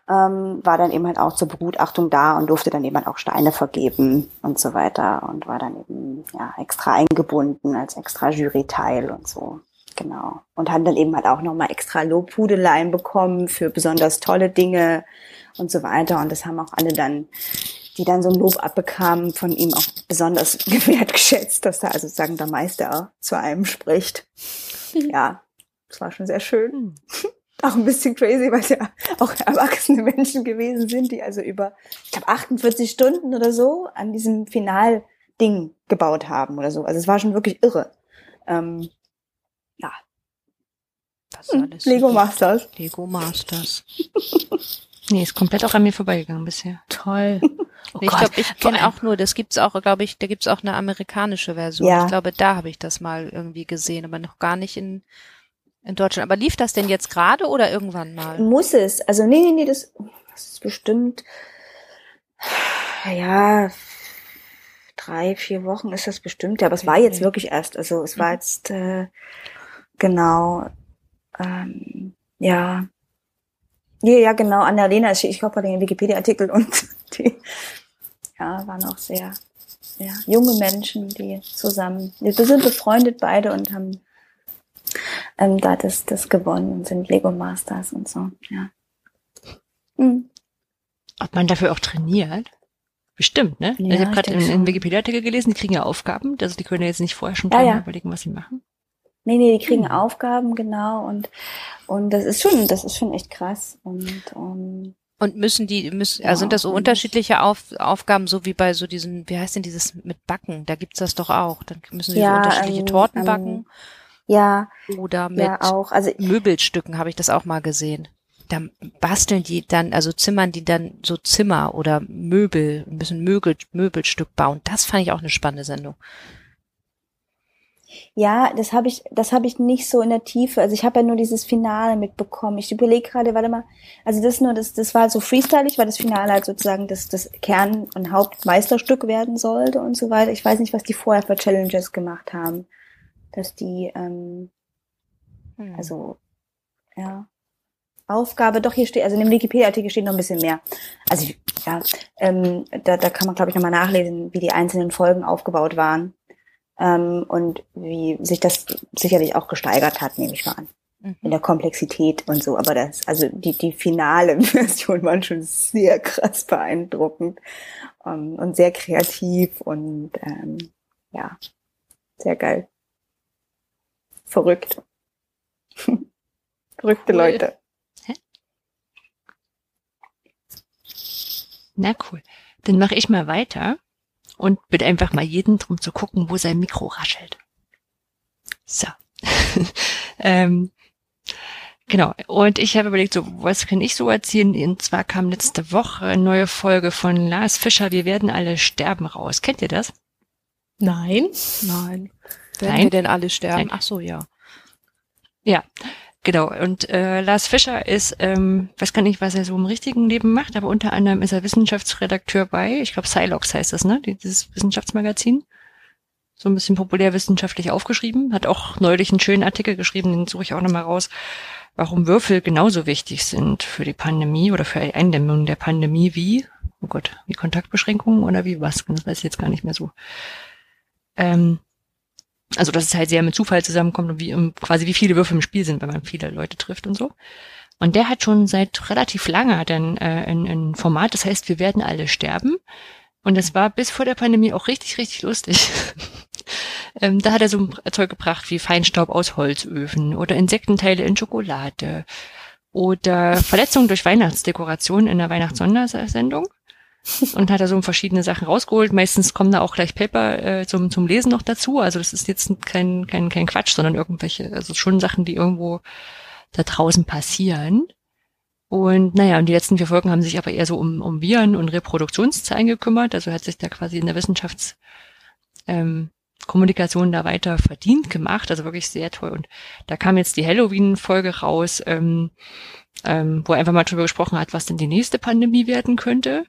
ähm, war dann eben halt auch zur Begutachtung da und durfte dann eben halt auch Steine vergeben und so weiter und war dann eben ja extra eingebunden als extra Juryteil und so. Genau. Und haben dann eben halt auch nochmal extra Lobhudeleien bekommen für besonders tolle Dinge und so weiter. Und das haben auch alle dann, die dann so ein Lob abbekamen, von ihm auch besonders wertgeschätzt, dass da also sozusagen der Meister zu einem spricht. Ja, das war schon sehr schön. Auch ein bisschen crazy, weil es ja auch erwachsene Menschen gewesen sind, die also über, ich glaube, 48 Stunden oder so an diesem Finalding gebaut haben oder so. Also es war schon wirklich irre. Ähm, ja. Das hm, alles Lego so Masters. Lego Masters. nee, ist komplett auch an mir vorbeigegangen bisher. Toll. Oh ich glaube, ich kenne auch nur, das gibt's auch, glaube ich, da gibt's auch eine amerikanische Version. Ja. Ich glaube, da habe ich das mal irgendwie gesehen, aber noch gar nicht in, in Deutschland. Aber lief das denn jetzt gerade oder irgendwann mal? Muss es. Also nee, nee, nee, das, das ist bestimmt, ja, drei, vier Wochen ist das bestimmt. Ja, aber es war jetzt wirklich erst. Also es war mhm. jetzt äh, Genau. Ähm, ja. Ja, ja, genau. Annalena, ich, ich glaube den Wikipedia-Artikel und die ja, waren auch sehr, sehr junge Menschen, die zusammen, wir sind befreundet beide und haben ähm, da das, das gewonnen und sind Lego Masters und so, ja. Hm. Ob man dafür auch trainiert? Bestimmt, ne? Ja, ich habe gerade in, Wikipedia-Artikel gelesen, die kriegen ja Aufgaben, also die können ja jetzt nicht vorher schon ja, ja. überlegen, was sie machen. Nee, nee, die kriegen mhm. Aufgaben, genau. Und, und das ist schon, das ist schon echt krass. Und, um, und müssen die, müssen, also sind das so unterschiedliche Auf, Aufgaben, so wie bei so diesen, wie heißt denn dieses mit Backen? Da gibt's das doch auch. Dann müssen sie ja, so unterschiedliche ähm, Torten ähm, backen. Ja. Oder mit ja, auch. Also, Möbelstücken habe ich das auch mal gesehen. Da basteln die dann, also zimmern die dann so Zimmer oder Möbel, ein bisschen Möbel, Möbelstück bauen. Das fand ich auch eine spannende Sendung. Ja, das habe ich, das habe ich nicht so in der Tiefe. Also ich habe ja nur dieses Finale mitbekommen. Ich überlege gerade, warte mal, also das nur, das, das war so freestylig, weil das Finale halt sozusagen das, das Kern- und Hauptmeisterstück werden sollte und so weiter. Ich weiß nicht, was die vorher für Challenges gemacht haben. Dass die, ähm, hm. also, ja. Aufgabe, doch hier steht, also in dem Wikipedia-Artikel steht noch ein bisschen mehr. Also ja, ähm, da, da kann man, glaube ich, nochmal nachlesen, wie die einzelnen Folgen aufgebaut waren ähm, und wie sich das sicherlich auch gesteigert hat, nehme ich mal an. Mhm. In der Komplexität und so. Aber das, also die, die finale Version war schon sehr krass beeindruckend ähm, und sehr kreativ und ähm, ja, sehr geil. Verrückt. Verrückte cool. Leute. Hä? Na cool. Dann mache ich mal weiter und bitte einfach mal jeden drum zu gucken, wo sein Mikro raschelt. So. ähm, genau. Und ich habe überlegt, so, was kann ich so erzählen? Und zwar kam letzte Woche eine neue Folge von Lars Fischer, Wir werden alle sterben raus. Kennt ihr das? Nein. Nein. Werden Nein? wir denn alle sterben? Nein. Ach so, ja. Ja, Genau, und äh, Lars Fischer ist, ähm, weiß gar nicht, was er so im richtigen Leben macht, aber unter anderem ist er Wissenschaftsredakteur bei, ich glaube, Silox heißt das, ne? Dieses Wissenschaftsmagazin. So ein bisschen populärwissenschaftlich aufgeschrieben. Hat auch neulich einen schönen Artikel geschrieben, den suche ich auch nochmal raus, warum Würfel genauso wichtig sind für die Pandemie oder für die Eindämmung der Pandemie wie, oh Gott, wie Kontaktbeschränkungen oder wie was, das weiß ich jetzt gar nicht mehr so. Ähm, Also dass es halt sehr mit Zufall zusammenkommt und wie quasi wie viele Würfe im Spiel sind, wenn man viele Leute trifft und so. Und der hat schon seit relativ lange hat ein, äh, ein, ein Format, das heißt, wir werden alle sterben. Und das war bis vor der Pandemie auch richtig, richtig lustig. ähm, da hat er so ein Zeug gebracht wie Feinstaub aus Holzöfen oder Insektenteile in Schokolade oder Verletzungen durch Weihnachtsdekoration in der Weihnachtssondersendung. Und hat da so verschiedene Sachen rausgeholt. Meistens kommen da auch gleich Paper äh, zum, zum Lesen noch dazu. Also das ist jetzt kein, kein, kein Quatsch, sondern irgendwelche, also schon Sachen, die irgendwo da draußen passieren. Und naja, und die letzten vier Folgen haben sich aber eher so um, um Viren und Reproduktionszeilen gekümmert. Also hat sich da quasi in der Wissenschafts ähm, da weiter verdient gemacht. Also wirklich sehr toll. Und da kam jetzt die Halloween-Folge raus, ähm, ähm, wo er einfach mal drüber gesprochen hat, was denn die nächste Pandemie werden könnte.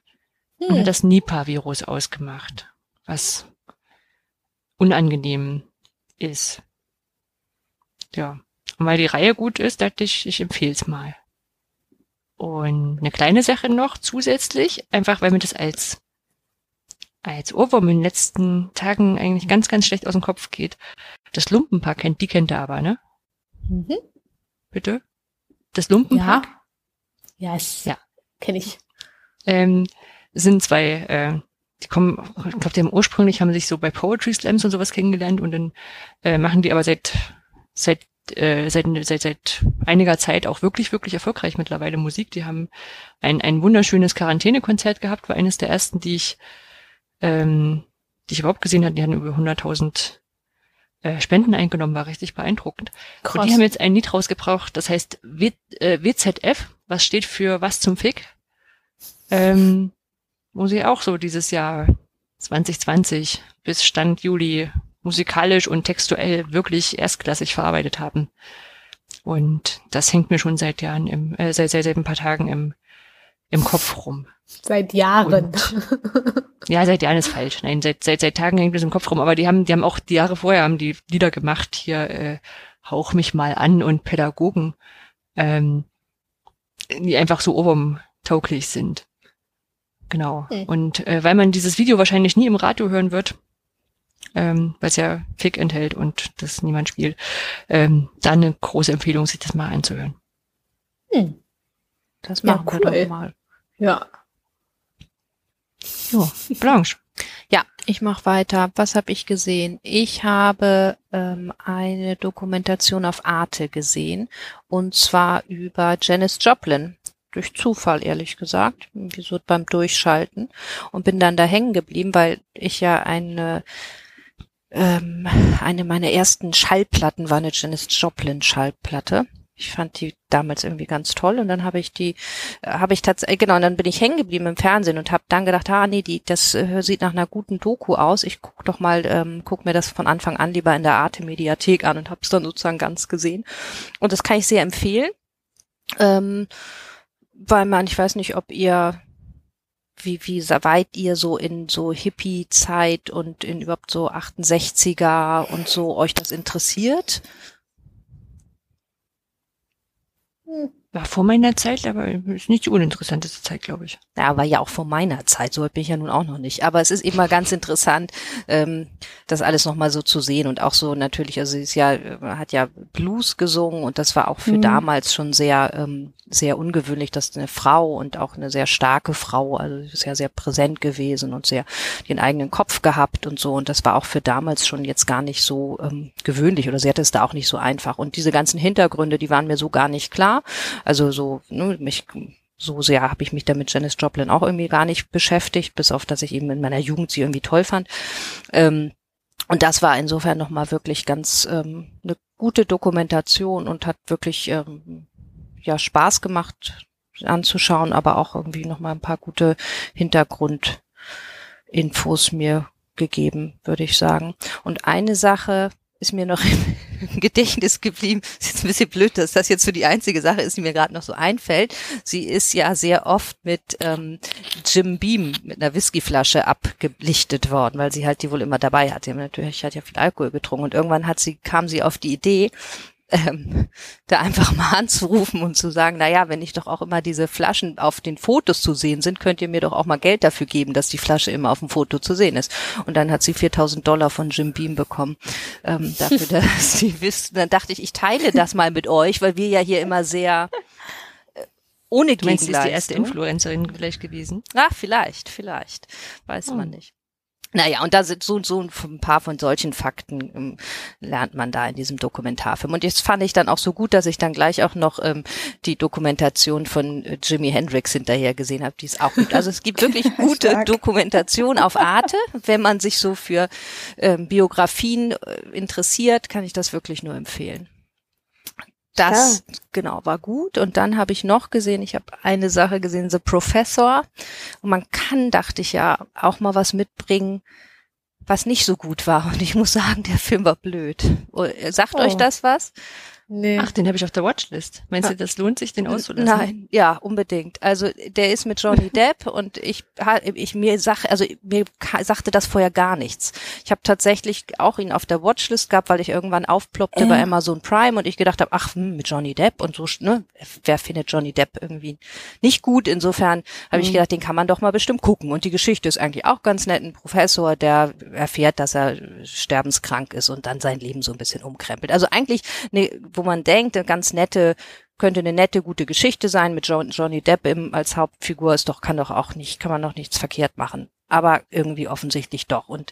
Hm. Und das Nipah-Virus ausgemacht, was unangenehm ist. Ja. Und weil die Reihe gut ist, dachte ich, ich empfehle es mal. Und eine kleine Sache noch zusätzlich, einfach weil mir das als als Ohrwurm in den letzten Tagen eigentlich ganz, ganz schlecht aus dem Kopf geht. Das Lumpenpack kennt, die kennt er aber, ne? Mhm. Bitte? Das Lumpenpack? Ja. Yes. Ja. Kenne ich. Ähm, sind zwei, äh, die kommen, ich glaube, die haben ursprünglich haben sich so bei Poetry Slams und sowas kennengelernt und dann äh, machen die aber seit seit äh, seit, seit, seit einiger Zeit auch wirklich, wirklich erfolgreich mittlerweile Musik. Die haben ein, ein wunderschönes Quarantänekonzert gehabt, war eines der ersten, die ich ähm, die ich überhaupt gesehen habe, die hatten über 100.000 äh, Spenden eingenommen, war richtig beeindruckend. Krass. Und die haben jetzt ein Lied rausgebracht, das heißt w, äh, WZF, was steht für Was zum Fick, ähm, wo sie auch so dieses Jahr 2020 bis Stand Juli musikalisch und textuell wirklich erstklassig verarbeitet haben. Und das hängt mir schon seit Jahren im, äh, seit, seit, seit ein paar Tagen im, im Kopf rum. Seit Jahren. Und, ja, seit Jahren ist falsch. Nein, seit, seit, seit Tagen hängt es im Kopf rum. Aber die haben, die haben auch die Jahre vorher haben die Lieder gemacht. Hier, äh, Hauch mich mal an und Pädagogen, ähm, die einfach so obertauglich sind. Genau. Mhm. Und äh, weil man dieses Video wahrscheinlich nie im Radio hören wird, ähm, weil es ja Fick enthält und das niemand spielt, ähm, dann eine große Empfehlung, sich das mal anzuhören. Hm. Das machen ja, cool. wir doch mal. Ja. Ja, Blanche. Ja, ich mache weiter. Was habe ich gesehen? Ich habe ähm, eine Dokumentation auf Arte gesehen und zwar über Janis Joplin. Durch Zufall, ehrlich gesagt. Wieso beim Durchschalten. Und bin dann da hängen geblieben, weil ich ja eine ähm, eine meiner ersten Schallplatten war eine Janis Joplin Schallplatte. Ich fand die damals irgendwie ganz toll und dann habe ich die, habe ich tatsächlich, genau, und dann bin ich hängen geblieben im Fernsehen und habe dann gedacht, ah nee, die, das äh, sieht nach einer guten Doku aus. Ich guck doch mal, ähm, guck mir das von Anfang an lieber in der Arte Mediathek an und habe es dann sozusagen ganz gesehen. Und das kann ich sehr empfehlen, ähm, weil man, ich weiß nicht, ob ihr wie, wie weit ihr so in so Hippie-Zeit und in überhaupt so 68er und so euch das interessiert? War vor meiner Zeit, aber ist nicht die uninteressanteste Zeit, glaube ich. Ja, war ja auch vor meiner Zeit, so bin ich ja nun auch noch nicht. Aber es ist immer ganz interessant, ähm, das alles nochmal so zu sehen und auch so natürlich, also sie ist ja, hat ja Blues gesungen und das war auch für mhm. damals schon sehr, ähm, sehr ungewöhnlich, dass eine Frau und auch eine sehr starke Frau, also sie ist ja sehr präsent gewesen und sehr den eigenen Kopf gehabt und so und das war auch für damals schon jetzt gar nicht so ähm, gewöhnlich oder sie hatte es da auch nicht so einfach und diese ganzen Hintergründe, die waren mir so gar nicht klar also so, ne, mich so sehr habe ich mich damit Janis Joplin auch irgendwie gar nicht beschäftigt, bis auf dass ich eben in meiner Jugend sie irgendwie toll fand. Ähm, und das war insofern nochmal wirklich ganz ähm, eine gute Dokumentation und hat wirklich ähm, ja Spaß gemacht anzuschauen, aber auch irgendwie nochmal ein paar gute Hintergrundinfos mir gegeben, würde ich sagen. Und eine Sache, ist mir noch Gedächtnis geblieben. Ist jetzt ein bisschen blöd, dass das jetzt so die einzige Sache ist, die mir gerade noch so einfällt. Sie ist ja sehr oft mit ähm, Jim Beam mit einer Whiskyflasche abgelichtet worden, weil sie halt die wohl immer dabei hat. Sie hat natürlich hat ja viel Alkohol getrunken und irgendwann hat sie kam sie auf die Idee, ähm, da einfach mal anzurufen und zu sagen, na ja, wenn ich doch auch immer diese Flaschen auf den Fotos zu sehen sind, könnt ihr mir doch auch mal Geld dafür geben, dass die Flasche immer auf dem Foto zu sehen ist. Und dann hat sie 4000 Dollar von Jim Beam bekommen, ähm, dafür, dass sie wisst. Dann dachte ich, ich teile das mal mit euch, weil wir ja hier immer sehr äh, ohne Du meinst, sie ist die erste Influencerin vielleicht gewesen? Ach, vielleicht, vielleicht. Weiß Oh. man nicht. Naja, und da sind so, so ein paar von solchen Fakten ähm, lernt man da in diesem Dokumentarfilm. Und jetzt fand ich dann auch so gut, dass ich dann gleich auch noch ähm, die Dokumentation von äh, Jimi Hendrix hinterher gesehen habe. Die ist auch gut. Also es gibt wirklich gute. Dokumentation auf Arte. Wenn man sich so für ähm, Biografien äh, interessiert, kann ich das wirklich nur empfehlen. Das genau war gut und dann habe ich noch gesehen, ich habe eine Sache gesehen, The Professor und man kann, dachte ich ja, auch mal was mitbringen, was nicht so gut war und ich muss sagen, der Film war blöd. Oh, Sagt Oh. euch das was? Nee. Ach, den habe ich auf der Watchlist. Meinst du, das lohnt sich, den auszulassen? Nein, ja, unbedingt. Also der ist mit Johnny Depp und ich, ich mir sag, also mir sagte das vorher gar nichts. Ich habe tatsächlich auch ihn auf der Watchlist gehabt, weil ich irgendwann aufploppte Ja. bei Amazon Prime und ich gedacht habe, ach, hm, mit Johnny Depp und so, ne, wer findet Johnny Depp irgendwie nicht gut? Insofern habe ich gedacht, den kann man doch mal bestimmt gucken. Und die Geschichte ist eigentlich auch ganz nett. Ein Professor, der erfährt, dass er sterbenskrank ist und dann sein Leben so ein bisschen umkrempelt. Also eigentlich, ne, wo man denkt, eine ganz nette könnte eine nette, gute Geschichte sein mit John, Johnny Depp im, als Hauptfigur. Ist doch, kann doch auch nicht, kann man doch nichts verkehrt machen. Aber irgendwie offensichtlich doch. Und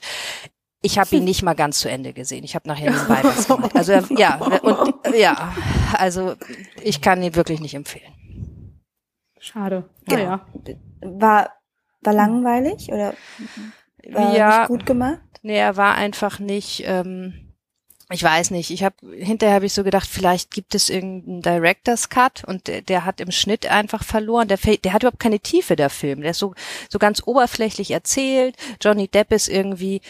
ich habe ihn nicht mal ganz zu Ende gesehen. Ich habe nachher nebenbei was gemacht. Also er- ja, und ja, also ich kann ihn wirklich nicht empfehlen. Schade. Ja. Naja. War, war langweilig oder war Ja. nicht gut gemacht? Nee, er war einfach nicht, ähm, ich weiß nicht, ich habe hinterher habe ich so gedacht, vielleicht gibt es irgendeinen Director's Cut und der, der hat im Schnitt einfach verloren. Der, der hat überhaupt keine Tiefe, der Film. Der ist so, so ganz oberflächlich erzählt. Johnny Depp ist irgendwie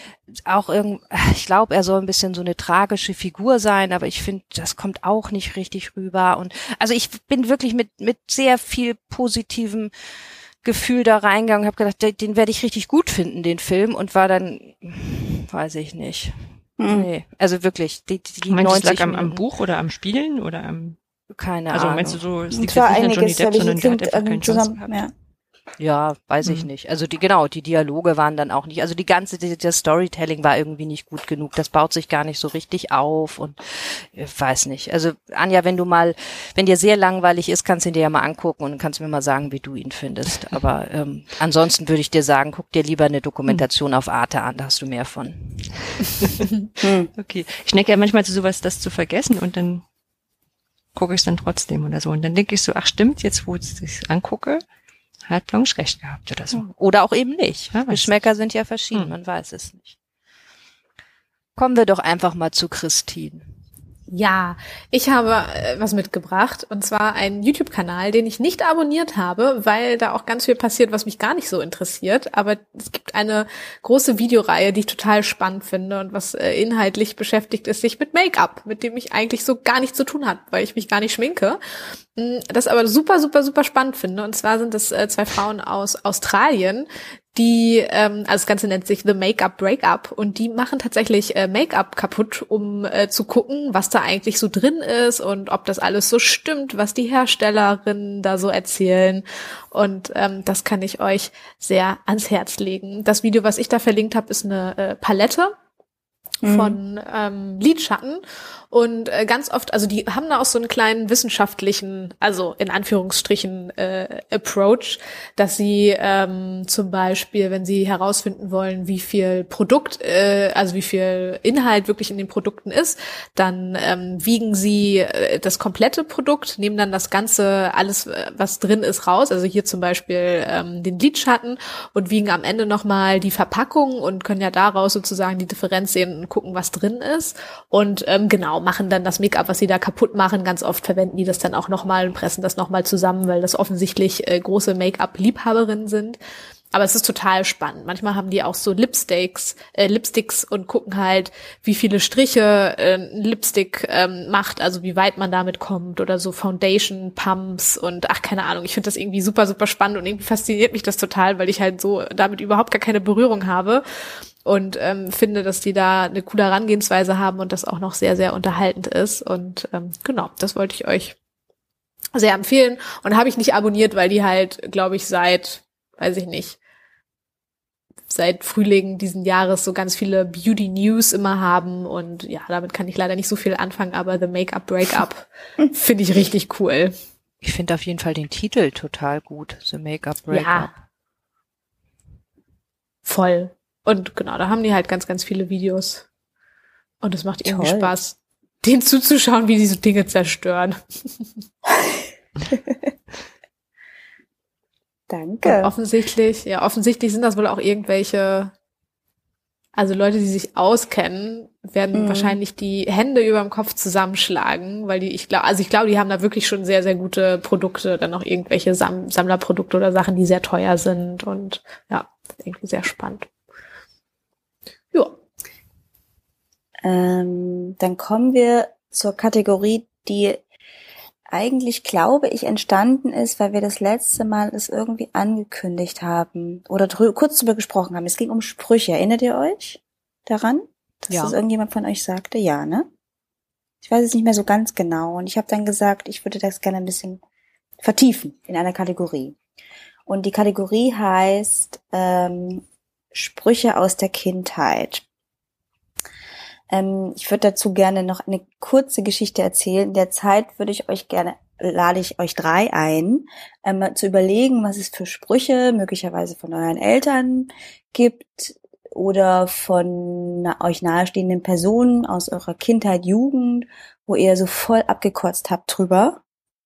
auch irgend, ich glaube, er soll ein bisschen so eine tragische Figur sein, aber ich finde, das kommt auch nicht richtig rüber. Und also ich bin wirklich mit, mit sehr viel positivem Gefühl da reingegangen, habe gedacht, den, den werde ich richtig gut finden, den Film, und war dann, weiß ich nicht. Hm. Nee, also wirklich, die, die die Meinst du, es 90 lag am, am Buch oder am Spielen oder am, keine also Ahnung. meinst du so, es liegt jetzt nicht an Johnny Depp, sondern der hat einfach ähm, keine Chance zusammen, gehabt. ja. Ja, weiß ich Hm. nicht. Also die genau, die Dialoge waren dann auch nicht. Also die ganze die, das Storytelling war irgendwie nicht gut genug. Das baut sich gar nicht so richtig auf und ich weiß nicht. Also Anja, wenn du mal, wenn dir sehr langweilig ist, kannst du ihn dir ja mal angucken und kannst mir mal sagen, wie du ihn findest. Aber ähm, ansonsten würde ich dir sagen, guck dir lieber eine Dokumentation auf Arte an, da hast du mehr von. Hm. Okay. Ich neige ja manchmal zu sowas, das zu vergessen und dann gucke ich es dann trotzdem oder so. Und dann denke ich so, ach stimmt, jetzt wo ich es angucke, hat Blanche recht gehabt oder so. Oder auch eben nicht. Ja, Geschmäcker sind ja verschieden, Hm. man weiß es nicht. Kommen wir doch einfach mal zu Christine. Ja, ich habe äh, was mitgebracht und zwar einen YouTube-Kanal, den ich nicht abonniert habe, weil da auch ganz viel passiert, was mich gar nicht so interessiert. Aber es gibt eine große Videoreihe, die ich total spannend finde und was äh, inhaltlich beschäftigt ist, sich mit Make-up, mit dem ich eigentlich so gar nichts zu tun hat, weil ich mich gar nicht schminke. Mm, Das aber super, super, super spannend finde. Und zwar sind es äh, zwei Frauen aus Australien, die, ähm, also das Ganze nennt sich The Make-up Breakup und die machen tatsächlich äh, Make-up kaputt, um äh, zu gucken, was da eigentlich so drin ist und ob das alles so stimmt, was die Herstellerinnen da so erzählen. Und ähm, das kann ich euch sehr ans Herz legen. Das Video, was ich da verlinkt habe, ist eine äh, Palette von ähm, Lidschatten. Und äh, ganz oft, also die haben da auch so einen kleinen wissenschaftlichen, also in Anführungsstrichen äh, Approach, dass sie ähm, zum Beispiel, wenn sie herausfinden wollen, wie viel Produkt, äh, also wie viel Inhalt wirklich in den Produkten ist, dann ähm, wiegen sie äh, das komplette Produkt, nehmen dann das ganze, alles, äh, was drin ist, raus, also hier zum Beispiel ähm, den Lidschatten und wiegen am Ende nochmal die Verpackung und können ja daraus sozusagen die Differenz sehen und gucken, was drin ist. Und ähm, genau, machen dann das Make-up, was sie da kaputt machen. Ganz oft verwenden die das dann auch nochmal und pressen das nochmal zusammen, weil das offensichtlich äh, große Make-up-Liebhaberinnen sind. Aber es ist total spannend. Manchmal haben die auch so Lipsticks, äh, Lipsticks und gucken halt, wie viele Striche äh, Lipstick ähm, macht, also wie weit man damit kommt oder so Foundation Pumps und ach keine Ahnung. Ich finde das irgendwie super super spannend und irgendwie fasziniert mich das total, weil ich halt so damit überhaupt gar keine Berührung habe. Und ähm, finde, dass die da eine coole Herangehensweise haben und das auch noch sehr, sehr unterhaltend ist. Und ähm, genau, das wollte ich euch sehr empfehlen. Und habe ich nicht abonniert, weil die halt, glaube ich, seit, weiß ich nicht, seit Frühling diesen Jahres so ganz viele Beauty News immer haben und ja, damit kann ich leider nicht so viel anfangen, aber The Make-up Breakup finde ich richtig cool. Ich finde auf jeden Fall den Titel total gut, The Make-up Breakup. Ja. Voll. Und genau, da haben die halt ganz, ganz viele Videos. Und es macht irgendwie Toll. Spaß, denen zuzuschauen, wie die so Dinge zerstören. Danke. Und offensichtlich, ja, offensichtlich sind das wohl auch irgendwelche, also Leute, die sich auskennen, werden mhm. wahrscheinlich die Hände über dem Kopf zusammenschlagen, weil die, ich glaube, also ich glaube, die haben da wirklich schon sehr, sehr gute Produkte, dann auch irgendwelche Sam Sammlerprodukte oder Sachen, die sehr teuer sind und ja, irgendwie sehr spannend. Ja. Ähm, dann kommen wir zur Kategorie, die eigentlich, glaube ich, entstanden ist, weil wir das letzte Mal es irgendwie angekündigt haben oder kurz darüber gesprochen haben. Es ging um Sprüche. Erinnert ihr euch daran, dass ja. das irgendjemand von euch sagte? Ja, ne? Ich weiß es nicht mehr so ganz genau. Und ich habe dann gesagt, ich würde das gerne ein bisschen vertiefen in einer Kategorie. Und die Kategorie heißt ähm, Sprüche aus der Kindheit. Ähm, ich würde dazu gerne noch eine kurze Geschichte erzählen. In der Zeit würde ich euch gerne, lade ich euch drei ein, ähm, zu überlegen, was es für Sprüche möglicherweise von euren Eltern gibt oder von euch nahestehenden Personen aus eurer Kindheit, Jugend, wo ihr so voll abgekotzt habt drüber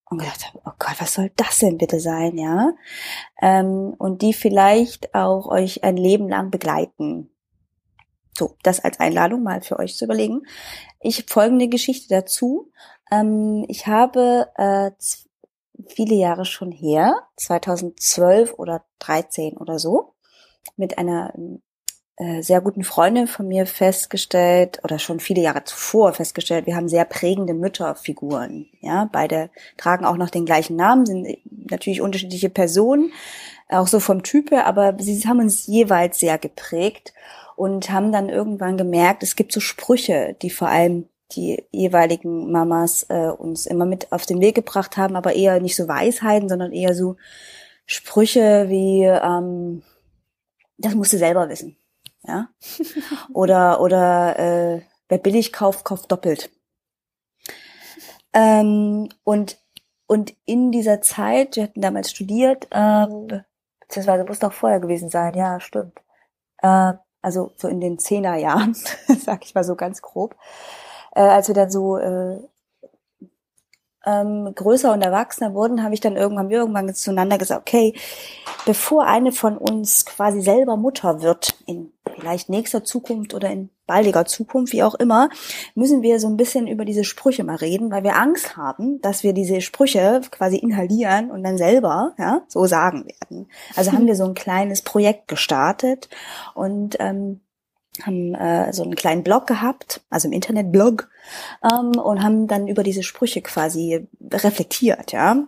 und gedacht habe, oh Gott, was soll das denn bitte sein, ja? Ähm, und die vielleicht auch euch ein Leben lang begleiten. So, das als Einladung mal für euch zu überlegen. Ich folgende Geschichte dazu. Ähm, ich habe äh, viele Jahre schon her, 2012 oder 13 oder so, mit einer äh, sehr guten Freundin von mir festgestellt oder schon viele Jahre zuvor festgestellt, wir haben sehr prägende Mütterfiguren. Ja, beide tragen auch noch den gleichen Namen, sind natürlich unterschiedliche Personen, auch so vom Typ her, aber sie haben uns jeweils sehr geprägt und haben dann irgendwann gemerkt, es gibt so Sprüche, die vor allem die jeweiligen Mamas äh, uns immer mit auf den Weg gebracht haben, aber eher nicht so Weisheiten, sondern eher so Sprüche wie ähm, das musst du selber wissen, ja, oder oder äh, wer billig kauft, kauft doppelt. Ähm, und und in dieser Zeit, wir hatten damals studiert, ähm, beziehungsweise muss noch vorher gewesen sein, ja, stimmt. Äh, also so in den Zehnerjahren, sag ich mal so ganz grob, äh, als wir dann so äh, ähm, größer und erwachsener wurden, habe ich dann irgendwann, wir irgendwann zueinander gesagt, okay, bevor eine von uns quasi selber Mutter wird, in vielleicht nächster Zukunft oder in baldiger Zukunft, wie auch immer, müssen wir so ein bisschen über diese Sprüche mal reden, weil wir Angst haben, dass wir diese Sprüche quasi inhalieren und dann selber, ja, so sagen werden. Also haben wir so ein kleines Projekt gestartet und ähm, haben äh, so einen kleinen Blog gehabt, also im Internet-Blog, ähm, und haben dann über diese Sprüche quasi reflektiert, ja.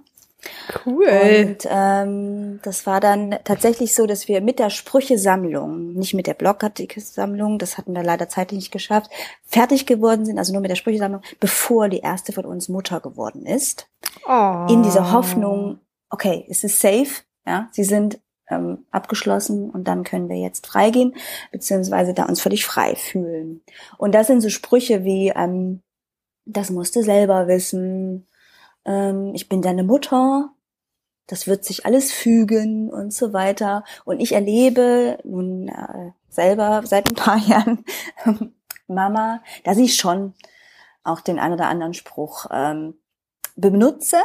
Cool. Und ähm, das war dann tatsächlich so, dass wir mit der Sprüchesammlung, nicht mit der Blogartikelsammlung, das hatten wir leider zeitlich nicht geschafft, fertig geworden sind, also nur mit der Sprüchesammlung, bevor die erste von uns Mutter geworden ist. Oh. In dieser Hoffnung, okay, es ist safe, ja, sie sind ähm, abgeschlossen und dann können wir jetzt freigehen, beziehungsweise da uns völlig frei fühlen. Und das sind so Sprüche wie, ähm, das musst du selber wissen, ähm, ich bin deine Mutter, das wird sich alles fügen und so weiter. Und ich erlebe nun äh, selber seit ein paar Jahren Mama, dass ich schon auch den einen oder anderen Spruch ähm, benutze,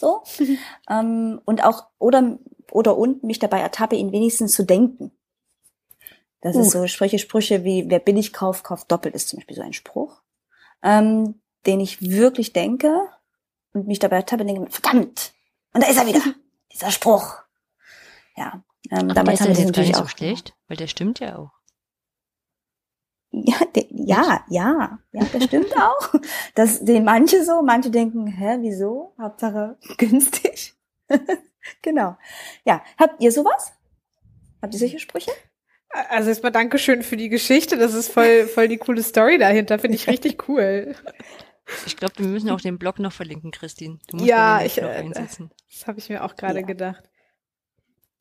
so ähm, und auch oder oder und mich dabei ertappe, ihn wenigstens zu denken. Das uh. ist so Sprüche, Sprüche wie wer billig kauft, kauft doppelt ist zum Beispiel so ein Spruch, ähm, den ich wirklich denke und mich dabei ertappe und denke, verdammt, und da ist er wieder, dieser Spruch. Ja, ähm, damals haben das natürlich auch so schlecht, weil der stimmt ja auch. Ja, de, ja, ja, ja, das stimmt auch. Das sehen manche so, manche denken, hä, wieso? Hauptsache günstig. genau. Ja, habt ihr sowas? Habt ihr solche Sprüche? Also erstmal Dankeschön für die Geschichte. Das ist voll, voll die coole Story dahinter. Finde ich richtig cool. Ich glaube, wir müssen auch den Blog noch verlinken, Christine. Du musst ja, ich, äh, einsetzen. das habe ich mir auch gerade ja. gedacht.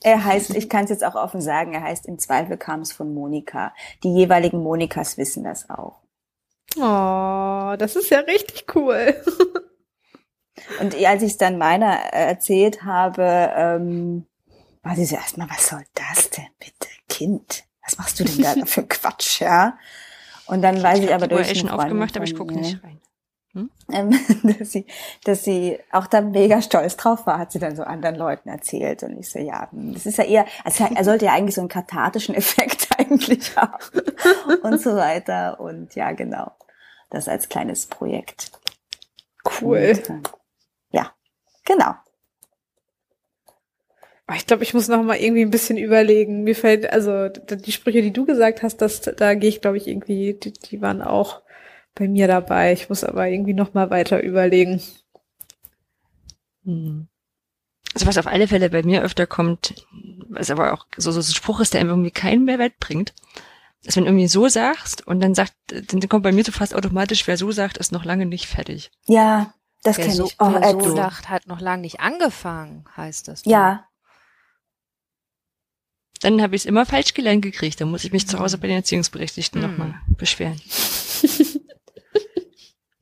Er heißt, ich kann es jetzt auch offen sagen, er heißt Im Zweifel kam es von Monika. Die jeweiligen Monikas wissen das auch. Oh, das ist ja richtig cool. Und als ich es dann meiner erzählt habe, ähm, war sie so erstmal, was soll das denn bitte, Kind? Was machst du denn da für Quatsch, ja? Und dann weiß ich aber durch schon aufgemacht, aber ich gucke nicht rein. Hm? Ähm, dass sie, dass sie auch da mega stolz drauf war, hat sie dann so anderen Leuten erzählt. Und ich so, ja, das ist ja eher, also er sollte ja eigentlich so einen kathartischen Effekt eigentlich haben und so weiter. Und ja, genau. Das als kleines Projekt. Cool. Und, äh, ja, genau. Ich glaube, ich muss noch mal irgendwie ein bisschen überlegen. Mir fällt, also die Sprüche, die du gesagt hast, das, da gehe ich, glaube ich, irgendwie, die, die waren auch bei mir dabei. Ich muss aber irgendwie noch mal weiter überlegen. Hm. Also was auf alle Fälle bei mir öfter kommt, was aber auch so, so ein Spruch ist, der irgendwie keinen Mehrwert bringt, ist, wenn du irgendwie so sagst und dann sagt, dann kommt bei mir so fast automatisch, wer so sagt, ist noch lange nicht fertig. Ja, das kenne so, ich. Oh, wer so sagt, hat noch lange nicht angefangen, heißt das. Ja. Dann habe ich es immer falsch gelernt gekriegt. Dann muss ich mich zu Hause bei den Erziehungsberechtigten hm. nochmal beschweren.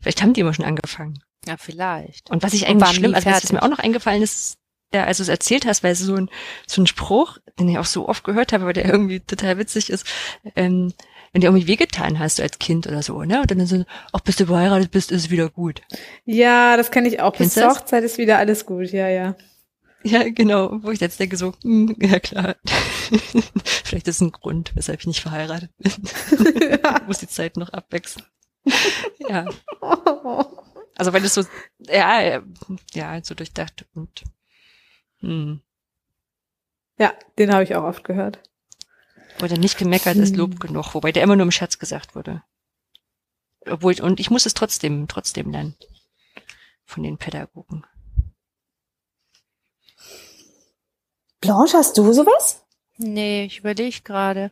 Vielleicht haben die immer schon angefangen. Ja, vielleicht. Und was ich eigentlich schlimm, also was mir auch noch eingefallen ist, ja, als du es erzählt hast, weil es so ein, so ein Spruch, den ich auch so oft gehört habe, weil der irgendwie total witzig ist, ähm, wenn dir irgendwie wehgetan hast du als Kind oder so, ne? Und dann so, ach, bis du verheiratet bist, ist es wieder gut. Ja, das kenne ich auch. Kennst bis zur Hochzeit ist wieder alles gut, ja, ja. Ja, genau, wo ich jetzt denke so, hm, ja klar, vielleicht ist ein Grund, weshalb ich nicht verheiratet bin. ja. muss die Zeit noch abwechseln ja. Also weil es so, ja, ja, so durchdacht und hm. Ja, den habe ich auch oft gehört. Wurde nicht gemeckert ist Lob hm. genug, wobei der immer nur im Scherz gesagt wurde. Obwohl, und ich muss es trotzdem, trotzdem lernen. Von den Pädagogen. Blanche, hast du sowas? Nee, ich überlege gerade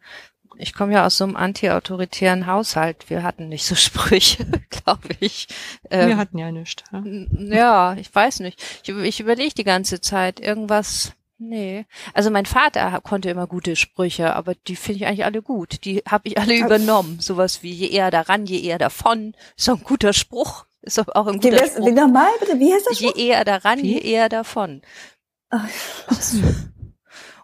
ich komme ja aus so einem anti-autoritären Haushalt. Wir hatten nicht so Sprüche, glaube ich. Ähm, Wir hatten ja nichts. Ja, ja ich weiß nicht. Ich, ich überlege die ganze Zeit irgendwas. Nee. Also mein Vater konnte immer gute Sprüche, aber die finde ich eigentlich alle gut. Die habe ich alle übernommen. Sowas wie je eher daran, je eher davon. Ist doch ein guter Spruch. Ist doch auch ein guter wie, Spruch. Nochmal bitte? Wie heißt das? Je eher daran, wie? je eher davon. Ach,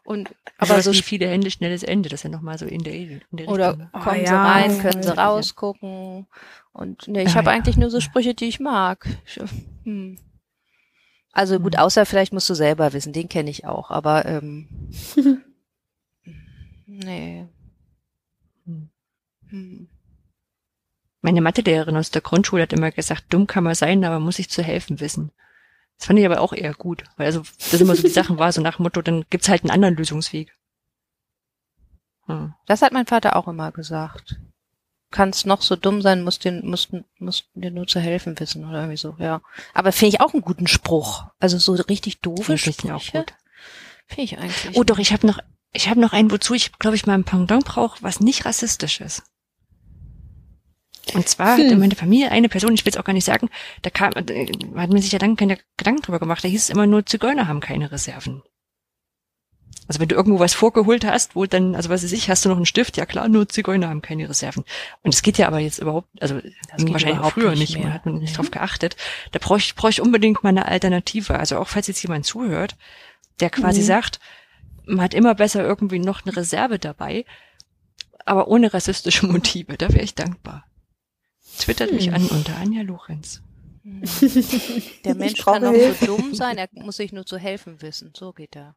und aber so viele Hände, schnelles Ende, das ist ja nochmal so in der, in der Oder Richtung. Oh, kommen ja, sie rein, können sie rausgucken. Und ne, ich ja, habe ja. eigentlich nur so Sprüche, die ich mag. Hm. Also gut, hm. außer vielleicht musst du selber wissen, den kenne ich auch, aber ähm, nee. Hm. hm. Meine Mathelehrerin aus der Grundschule hat immer gesagt, dumm kann man sein, aber muss sich zu helfen wissen. Das fand ich aber auch eher gut, weil also das immer so die Sachen war, so nach dem Motto, dann gibt's halt einen anderen Lösungsweg. Hm. Das hat mein Vater auch immer gesagt. Kannst noch so dumm sein, musst dir, musst, musst dir nur zu helfen wissen oder irgendwie so, ja. Aber finde ich auch einen guten Spruch. Also so richtig doofe Sprüche. Finde ich auch gut. Finde ich eigentlich. Oh doch, ich habe noch, ich habe noch einen, wozu ich, glaube ich, mal ein Pendant brauche, was nicht rassistisch ist. Und zwar hm. hatte meine Familie eine Person, ich will es auch gar nicht sagen, da kam, äh, hat man sich ja dann keine Gedanken drüber gemacht, da hieß es immer nur, Zigeuner haben keine Reserven. Also wenn du irgendwo was vorgeholt hast, wo dann, also was weiß ich, hast du noch einen Stift, ja klar, nur Zigeuner haben keine Reserven. Und es geht ja aber jetzt überhaupt, also wahrscheinlich auch früher nicht, nicht man hat man nicht mhm. drauf geachtet. Da brauche ich, brauch ich unbedingt mal eine Alternative. Also auch falls jetzt jemand zuhört, der quasi mhm. sagt, man hat immer besser irgendwie noch eine Reserve dabei, aber ohne rassistische Motive, da wäre ich dankbar. Twittert hm. mich an unter Anja Lorenz. Der Mensch kann auch so dumm sein, er muss sich nur zu helfen wissen. So geht er.